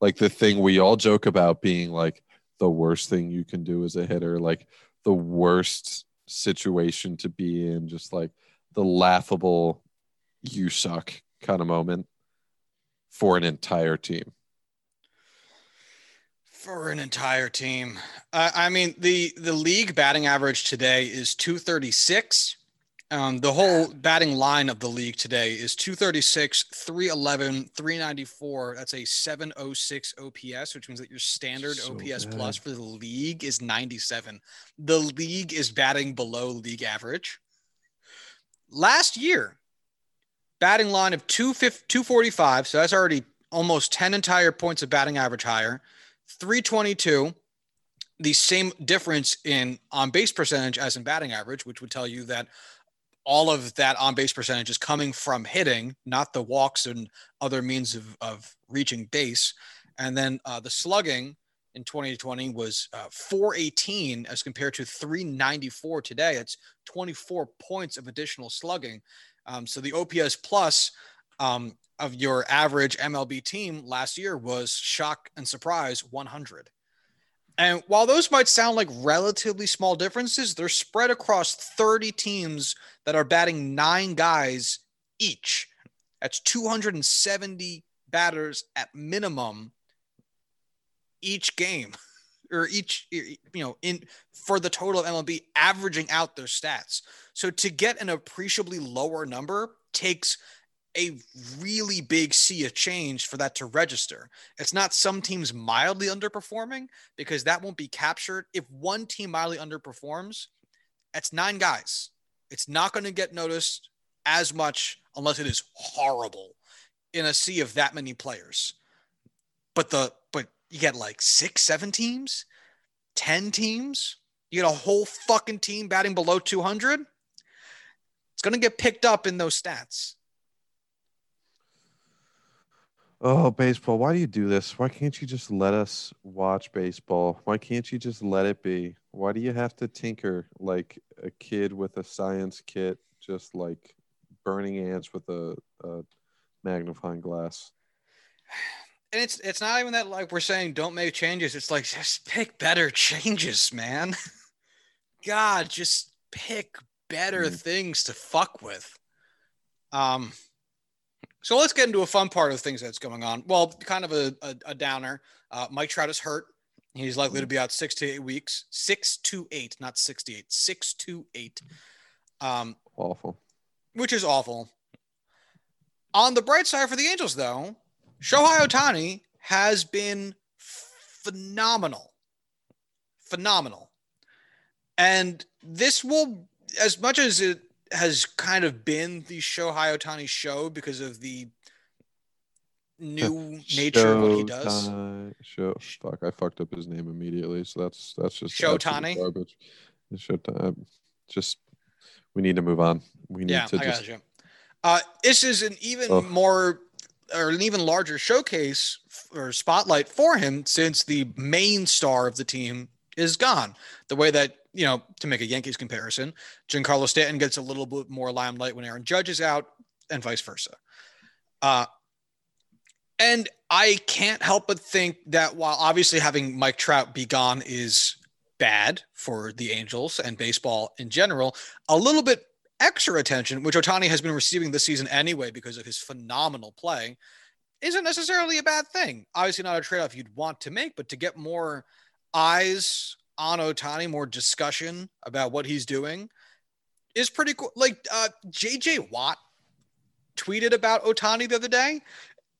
Speaker 2: Like the thing we all joke about being like the worst thing you can do as a hitter, like the worst situation to be in, just like the laughable you suck kind of moment for an entire team.
Speaker 1: for an entire team. Uh, I mean, the the league batting average today is 236. Um, the whole batting line of the league today is 236, 311, 394. That's a 706 OPS, which means that your standard
Speaker 2: So
Speaker 1: OPS
Speaker 2: bad.
Speaker 1: plus for the league is 97. The league is batting below league average. Last year, batting line of 250 245. So that's already almost 10 entire points of batting average higher. 322, the same difference in on base percentage as in batting average, which would tell you that all of that on base percentage is coming from hitting, not the walks and other means of, of reaching base. And then uh, the slugging in 2020 was uh, 418 as compared to 394 today. It's 24 points of additional slugging. Um, so the OPS plus um, of your average MLB team last year was shock and surprise 100. And while those might sound like relatively small differences, they're spread across 30 teams that are batting nine guys each. That's 270 batters at minimum each game or each you know in for the total of MLB averaging out their stats. So to get an appreciably lower number takes a really big sea of change for that to register. It's not some teams mildly underperforming because that won't be captured. If one team mildly underperforms, that's nine guys. It's not going to get noticed as much unless it is horrible in a sea of that many players. But the but you get like six, seven teams, ten teams. You get a whole fucking team batting below 200. It's going to get picked up in those stats.
Speaker 2: Oh, baseball. Why do you do this? Why can't you just let us watch baseball? Why can't you just let it be? Why do you have to tinker like a kid with a science kit, just like burning ants with a, a magnifying glass?
Speaker 1: and it's it's not even that like we're saying don't make changes. It's like just pick better changes, man. God, just pick better
Speaker 2: Mm.
Speaker 1: things to fuck with. Um, so let's get into a fun part of things that's going on. Well, kind of a, a, a downer. Uh, Mike Trout is hurt. He's likely to be out six to eight weeks. Six to eight, not sixty-eight. Six to eight. Um,
Speaker 2: Awful.
Speaker 1: which is awful. On the bright side for the Angels, though, Shohei Ohtani has been phenomenal. Phenomenal. And this will, as much as it has kind of been the Shohei Ohtani show because of the new nature of what he does.
Speaker 2: Show, fuck, I fucked up his name immediately. So that's that's just
Speaker 1: Showtani?
Speaker 2: absolute Garbage. Showtime. Just we need to move on. We need
Speaker 1: Yeah,
Speaker 2: to
Speaker 1: I
Speaker 2: just
Speaker 1: got you. Uh, this is an even
Speaker 2: Ugh.
Speaker 1: more or an even larger showcase or spotlight for him since the main star of the team is gone. The way that, you know, to make a Yankees comparison, Giancarlo Stanton gets a little bit more limelight when Aaron Judge is out and vice versa. Uh, and I can't help but think that while obviously having Mike Trout be gone is bad for the Angels and baseball in general, a little bit extra attention, which Ohtani has been receiving this season anyway because of his phenomenal play, isn't necessarily a bad thing. Obviously, not a trade off you'd want to make, but to get more eyes on Ohtani, more discussion about what he's doing is pretty cool. Like uh, JJ Watt tweeted about Ohtani the other day.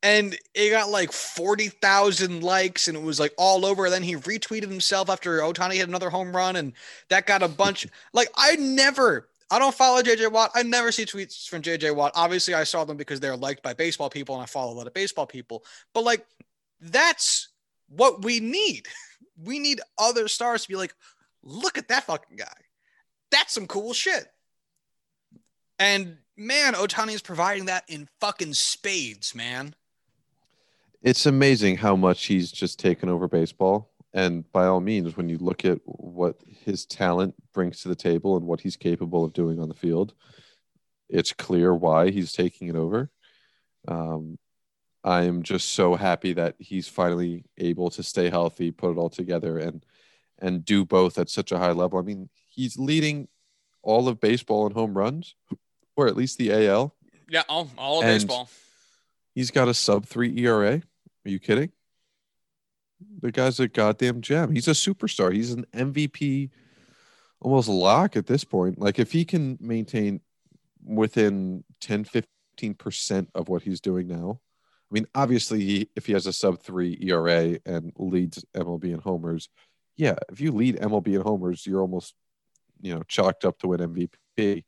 Speaker 1: And it got like 40,000 likes and it was like all over. then he retweeted himself after Ohtani had another home run and that got a bunch. like, I never, I don't follow JJ Watt. I never see tweets from JJ Watt. Obviously, I saw them because they're liked by baseball people and I follow a lot of baseball people. But like, that's what we need. We need other stars to be like, look at that fucking guy. That's some cool shit. And man, Ohtani is providing that in fucking spades, man.
Speaker 2: it's amazing how much he's just taken over baseball. And by all means, when you look at what his talent brings to the table and what he's capable of doing on the field, it's clear why he's taking it over. Um, I am just so happy that he's finally able to stay healthy, put it all together, and and do both at such a high level. I mean, he's leading all of baseball in home runs, or at least the AL.
Speaker 1: Yeah, all, all of
Speaker 2: And-
Speaker 1: baseball.
Speaker 2: He's got a sub three ERA. Are you kidding? The guy's a goddamn gem. He's a superstar. He's an MVP almost lock at this point. Like if he can maintain within 10, 15% of what he's doing now. I mean, obviously, if he has a sub three ERA and leads MLB in homers, yeah, if you lead MLB in homers, you're almost, you know, chalked up to win MVP.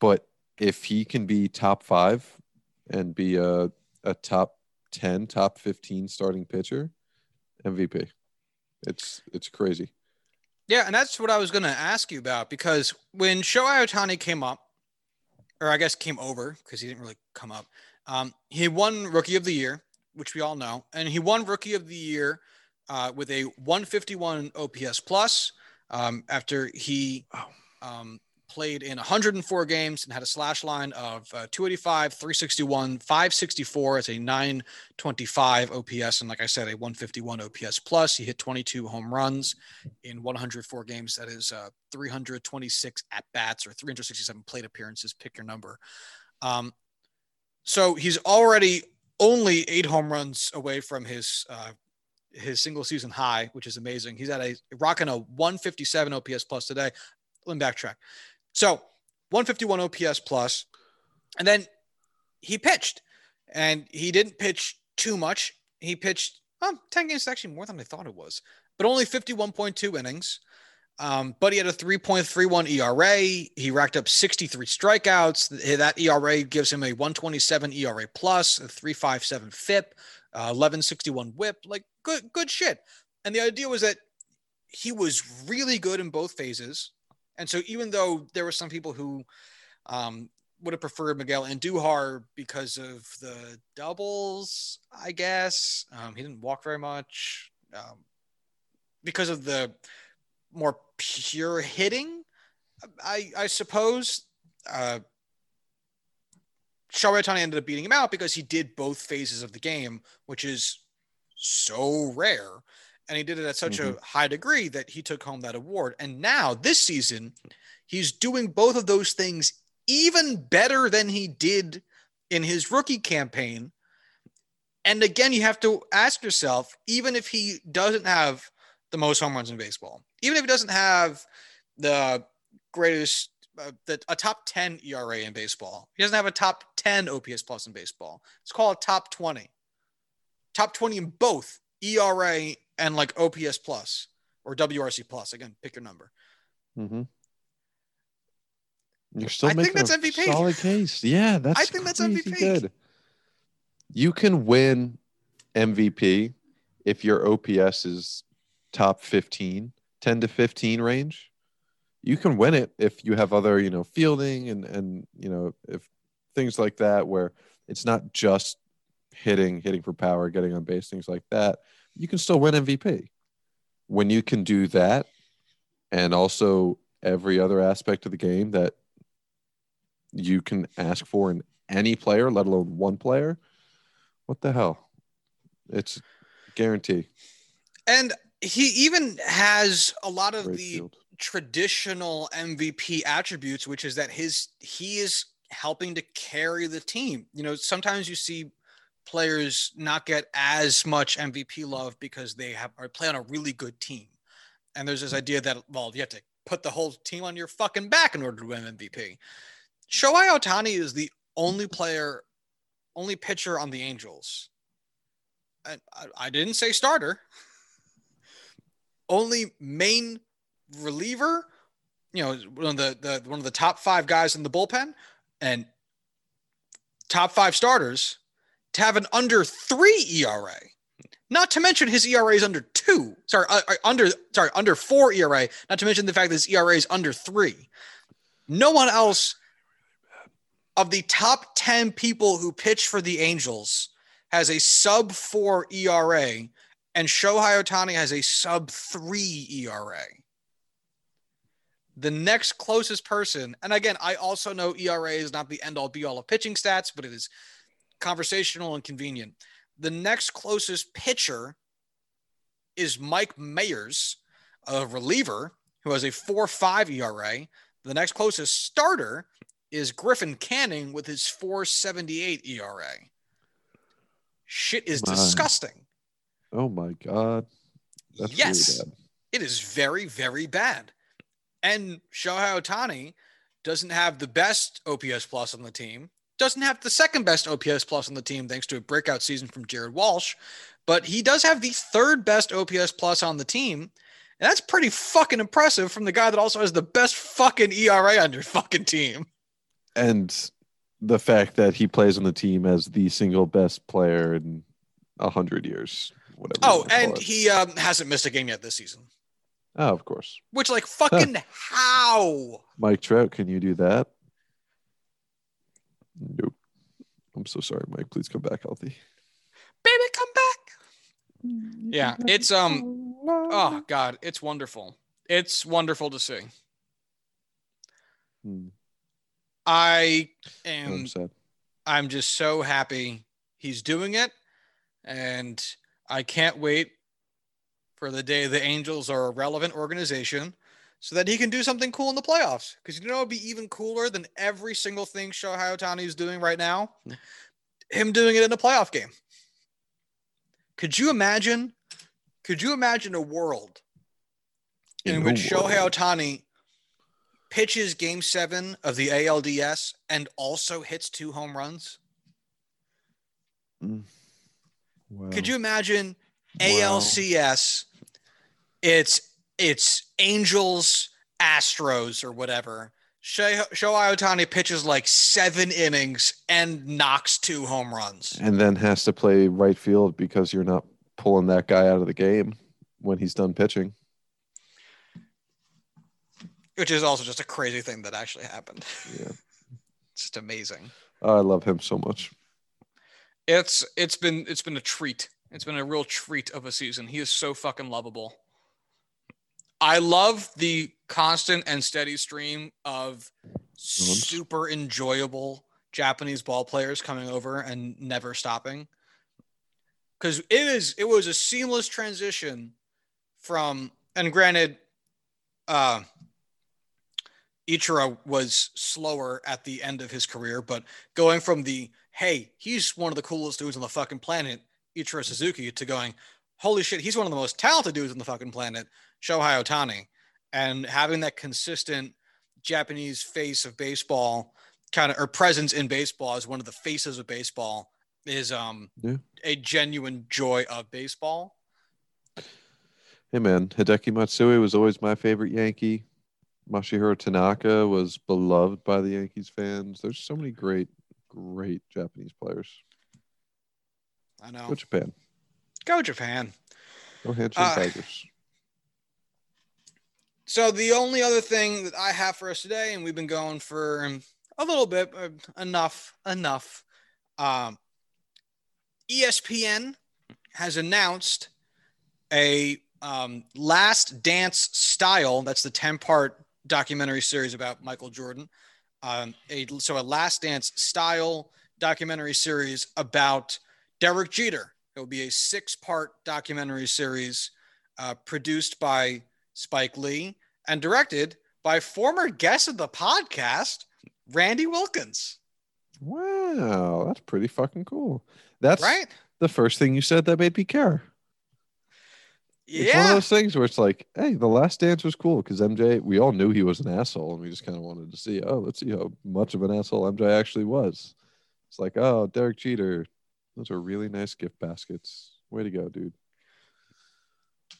Speaker 2: But if he can be top five and be a, a top 10, top 15 starting pitcher, MVP. It's it's crazy.
Speaker 1: Yeah, and that's what I was going to ask you about because when Shohei Ohtani came up, or I guess came over because he didn't really come up, um, he won Rookie of the Year, which we all know, and he won Rookie of the Year uh, with a 151 OPS plus um, after he
Speaker 2: Oh.
Speaker 1: um, played in 104 games and had a slash line of uh, 285, 361, 564 as a 925 OPS, and like I said, a 151 OPS plus. He hit 22 home runs in 104 games. That is uh, 326 at bats or 367 plate appearances. Pick your number. Um, so he's already only eight home runs away from his uh, his single season high, which is amazing. He's at a rocking a 157 OPS plus today. Let me backtrack. So 151 OPS plus, and then he pitched, and he didn't pitch too much. He pitched um, 10 games, actually more than I thought it was, but only 51.2 innings. Um, but he had a 3.31 ERA. He racked up 63 strikeouts. That ERA gives him a 127 ERA plus, a 357 FIP, uh, 1161 WHIP. Like good, good shit. And the idea was that he was really good in both phases. And so even though there were some people who um, would have preferred Miguel Andujar because of the doubles, I guess um, he didn't walk very much um, because of the more pure hitting, I I suppose. Uh, Shohei Ohtani ended up beating him out because he did both phases of the game, which is so rare, and he did it at such a high degree that he took home that award. And now this season, he's doing both of those things even better than he did in his rookie campaign. And again, you have to ask yourself, even if he doesn't have the most home runs in baseball, even if he doesn't have the greatest uh, the, a top 10 ERA in baseball. He doesn't have a top 10 OPS plus in baseball. It's called top 20. Top 20 in both ERA and like OPS plus or WRC plus. Again, pick your number.
Speaker 2: Mm-hmm. You're still
Speaker 1: I think
Speaker 2: making
Speaker 1: that's
Speaker 2: a
Speaker 1: MVP.
Speaker 2: solid case. Yeah, that's
Speaker 1: I think that's MVP.
Speaker 2: Good. You can win MVP if your OPS is top 15, 10 to 15 range. You can win it if you have other, you know, fielding and and you know, if things like that where it's not just hitting, hitting for power, getting on base, things like that. You can still win MVP. When you can do that and also every other aspect of the game that you can ask for in any player, let alone one player, what the hell? It's guarantee.
Speaker 1: And he even has a lot of the traditional MVP attributes, which is that his he is helping to carry the team. You know, sometimes you see players not get as much MVP love because they have or play on a really good team. And there's this hmm. idea that well, you have to put the whole team on your fucking back in order to win MVP. Shohei Ohtani is the only player, only pitcher on the Angels. And I, I didn't say starter. Only main reliever, you know, one of the, the one of the top five guys in the bullpen, and top five starters to have an under three ERA. Not to mention his ERA is under two. Sorry, uh, uh, under sorry under four ERA. Not to mention the fact that his ERA is under three. No one else of the top ten people who pitch for the Angels has a sub four ERA, and Shohei Ohtani has a sub three ERA. The next closest person, and again, I also know ERA is not the end all be all of pitching stats, but it is conversational and convenient. The next closest pitcher is Mike Mayers, a reliever who has a 4 5 ERA. The next closest starter is Griffin Canning with his 478 ERA. Shit is disgusting.
Speaker 2: Oh my god. That's
Speaker 1: yes,
Speaker 2: really
Speaker 1: it is very, very bad. And Shohei Ohtani doesn't have the best OPS plus on the team, doesn't have the second best OPS plus on the team, thanks to a breakout season from Jared Walsh, but he does have the third best OPS plus on the team. And that's pretty fucking impressive from the guy that also has the best fucking ERA on your fucking team.
Speaker 2: And the fact that he plays on the team as the single best player in a hundred years. Whatever.
Speaker 1: Oh, and he um, hasn't missed a game yet this season.
Speaker 2: Oh, of course.
Speaker 1: Which, like, fucking how?
Speaker 2: Mike Trout, can you do that? Nope. I'm so sorry, Mike. Please come back healthy.
Speaker 1: Baby, come back. Yeah, it's um oh god, it's wonderful. It's wonderful to see.
Speaker 2: Hmm,
Speaker 1: I
Speaker 2: I'm
Speaker 1: am
Speaker 2: sad.
Speaker 1: I'm just so happy he's doing it and I can't wait for the day the Angels are a relevant organization so that he can do something cool in the playoffs. Because you know it'd be even cooler than every single thing Shohei Ohtani is doing right now. Him doing it in a playoff game. Could you imagine? Could you imagine a world in,
Speaker 2: In
Speaker 1: which Shohei
Speaker 2: world.
Speaker 1: Ohtani pitches game seven of the ALDS and also hits two home runs? Mm.
Speaker 2: Wow.
Speaker 1: Could you imagine
Speaker 2: Wow.
Speaker 1: ALCS? It's it's Angels, Astros, or whatever. Shohei Shohei Ohtani pitches like seven innings and knocks two home runs.
Speaker 2: And then has to play right field because you're not pulling that guy out of the game when he's done pitching.
Speaker 1: which is also just a crazy thing that actually happened.
Speaker 2: Yeah.
Speaker 1: It's just amazing.
Speaker 2: I love him so much.
Speaker 1: It's it's been it's been a treat. It's been a real treat of a season. He is so fucking lovable. I love the constant and steady stream of super enjoyable Japanese ball players coming over and never stopping. Cuz it is it was a seamless transition from and granted uh Ichiro was slower at the end of his career, but going from the hey, he's one of the coolest dudes on the fucking planet, Ichiro Suzuki, to going, holy shit, he's one of the most talented dudes on the fucking planet, Shohei Ohtani, and having that consistent Japanese face of baseball, kind of or presence in baseball as one of the faces of baseball is um
Speaker 2: Yeah.
Speaker 1: a genuine joy of baseball.
Speaker 2: Hey man, Hideki Matsui was always my favorite Yankee. Masahiro Tanaka was beloved by the Yankees fans. There's so many great, great Japanese players.
Speaker 1: I know.
Speaker 2: Go Japan.
Speaker 1: Go Japan.
Speaker 2: Go Hanshin
Speaker 1: Uh,
Speaker 2: Tigers.
Speaker 1: So the only other thing that I have for us today, and we've been going for a little bit, uh, enough, enough. Um, ESPN has announced a um, Last Dance style. That's the ten-part documentary series about Michael Jordan. Um, a, so a Last Dance style documentary series about Derek Jeter. It will be a six-part documentary series uh, produced by Spike Lee, and directed by former guest of the podcast, Randy Wilkins.
Speaker 2: Wow, that's pretty fucking cool. That's
Speaker 1: Right?
Speaker 2: the first thing you said that made me care. It's one of those things where it's like, hey, the last dance was cool because MJ, we all knew he was an asshole and we just kind of wanted to see, oh, let's see how much of an asshole MJ actually was. It's like, oh, Derek Jeter, those are really nice gift baskets. Way to go, dude.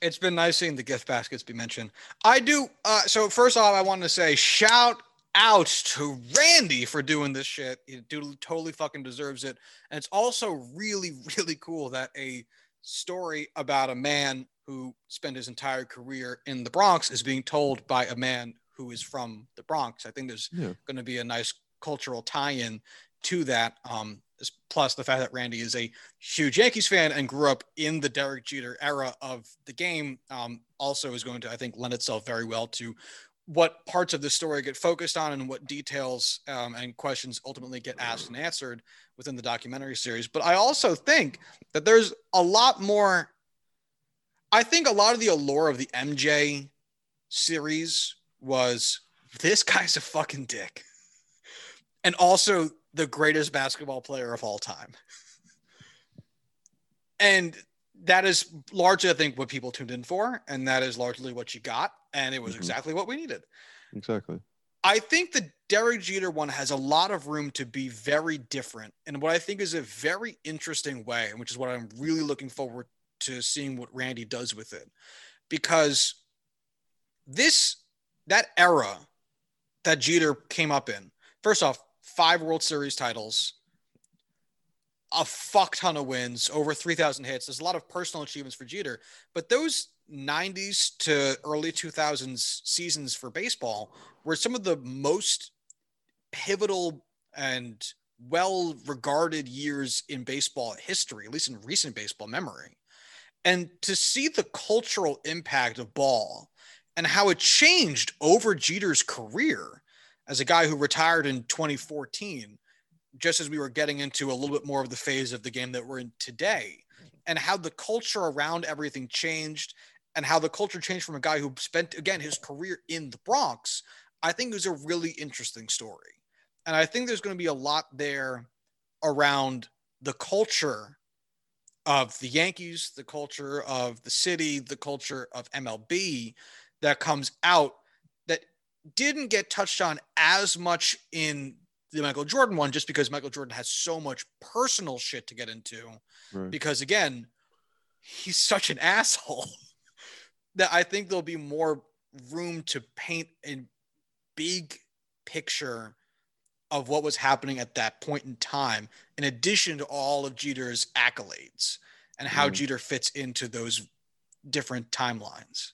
Speaker 1: It's been nice seeing the gift baskets be mentioned. I do. Uh, so first off, I want to say shout out to Randy for doing this shit. He dude totally fucking deserves it. And it's also really, really cool that a story about a man who spent his entire career in the Bronx is being told by a man who is from the Bronx. I think there's
Speaker 2: Yeah.
Speaker 1: going to be a nice cultural tie-in to that. Um, plus the fact that Randy is a huge Yankees fan and grew up in the Derek Jeter era of the game, um, also is going to, I think, lend itself very well to what parts of the story get focused on and what details um, and questions ultimately get asked and answered within the documentary series. But I also think that there's a lot more. I think a lot of the allure of the MJ series was this guy's a fucking dick. And also the greatest basketball player of all time. And that is largely, I think, what people tuned in for. And that is largely what you got. And it was
Speaker 2: Mhm.
Speaker 1: exactly what we needed.
Speaker 2: Exactly.
Speaker 1: I think the Derek Jeter one has a lot of room to be very different And what I think is a very interesting way, and which is what I'm really looking forward to seeing what Randy does with it. Because this, that era that Jeter came up in, first off, five World Series titles, a fuck ton of wins, over 3,000 hits. There's a lot of personal achievements for Jeter, but those 90s to early 2000s seasons for baseball were some of the most pivotal and well regarded years in baseball history, at least in recent baseball memory. And to see the cultural impact of ball and how it changed over Jeter's career as a guy who retired in 2014, just as we were getting into a little bit more of the phase of the game that we're in today, and how the culture around everything changed and how the culture changed from a guy who spent again his career in the Bronx, I think is a really interesting story. And I think there's going to be a lot there around the culture of the Yankees, the culture of the city, the culture of MLB that comes out that didn't get touched on as much in the Michael Jordan one, just because Michael Jordan has so much personal shit to get into.
Speaker 2: Right.
Speaker 1: Because again, he's such an asshole that I think there'll be more room to paint a big picture of what was happening at that point in time, in addition to all of Jeter's accolades and how
Speaker 2: Mhm.
Speaker 1: Jeter fits into those different timelines.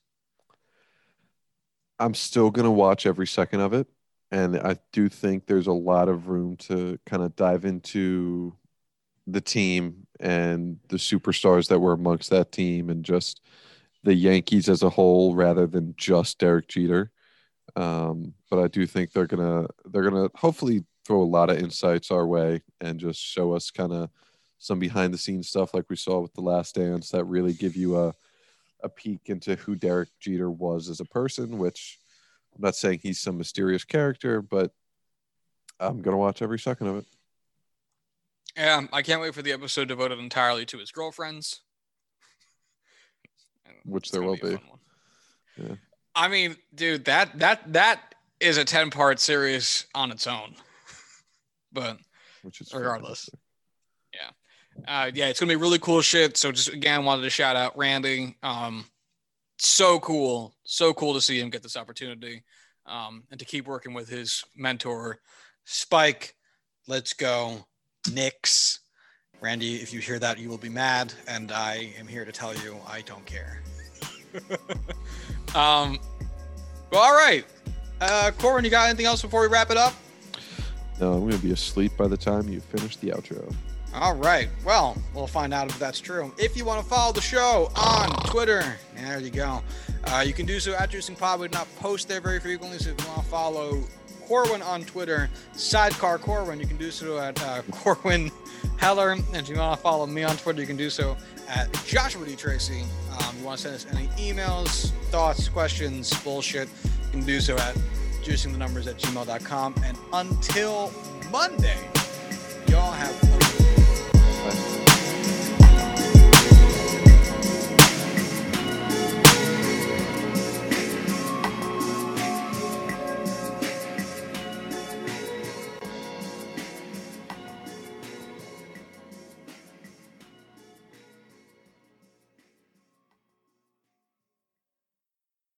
Speaker 2: I'm still gonna watch every second of it, and I do think there's a lot of room to kind of dive into the team and the superstars that were amongst that team, and just the Yankees as a whole, rather than just Derek Jeter. Um, but I do think they're gonna they're gonna hopefully throw a lot of insights our way and just show us kind of some behind the scenes stuff like we saw with the Last Dance that really give you a a peek into who Derek Jeter was as a person, which I'm not saying he's some mysterious character, but I'm gonna watch every second of it.
Speaker 1: Yeah, I can't wait for the episode devoted entirely to his girlfriends.
Speaker 2: Which there will
Speaker 1: a
Speaker 2: be. Yeah.
Speaker 1: I mean, dude, that that that is a 10 part series on its own. But
Speaker 2: which is
Speaker 1: Regardless.
Speaker 2: fantastic.
Speaker 1: uh, yeah, it's gonna be really cool shit. So just again, wanted to shout out Randy. Um, so cool, so cool to see him get this opportunity, um, and to keep working with his mentor, Spike. Let's go, Knicks. Randy, if you hear that, you will be mad, and I am here to tell you I don't care. um, well, all right, uh, Corwin, you got anything else before we wrap it up?
Speaker 2: No, I'm gonna be asleep by the time you finish the outro.
Speaker 1: All right. Well, we'll find out if that's true. If you want to follow the show on Twitter, there you go. Uh, you can do so at Juicing Pod. We do not post there very frequently. So if you want to follow Corwin on Twitter, Sidecar Corwin, you can do so at uh, Corwin Heller. And if you want to follow me on Twitter, you can do so at Joshua D. Tracy. Um, you want to send us any emails, thoughts, questions, bullshit, you can do so at juicingthenumbers at gmail.com. And until Monday, y'all have a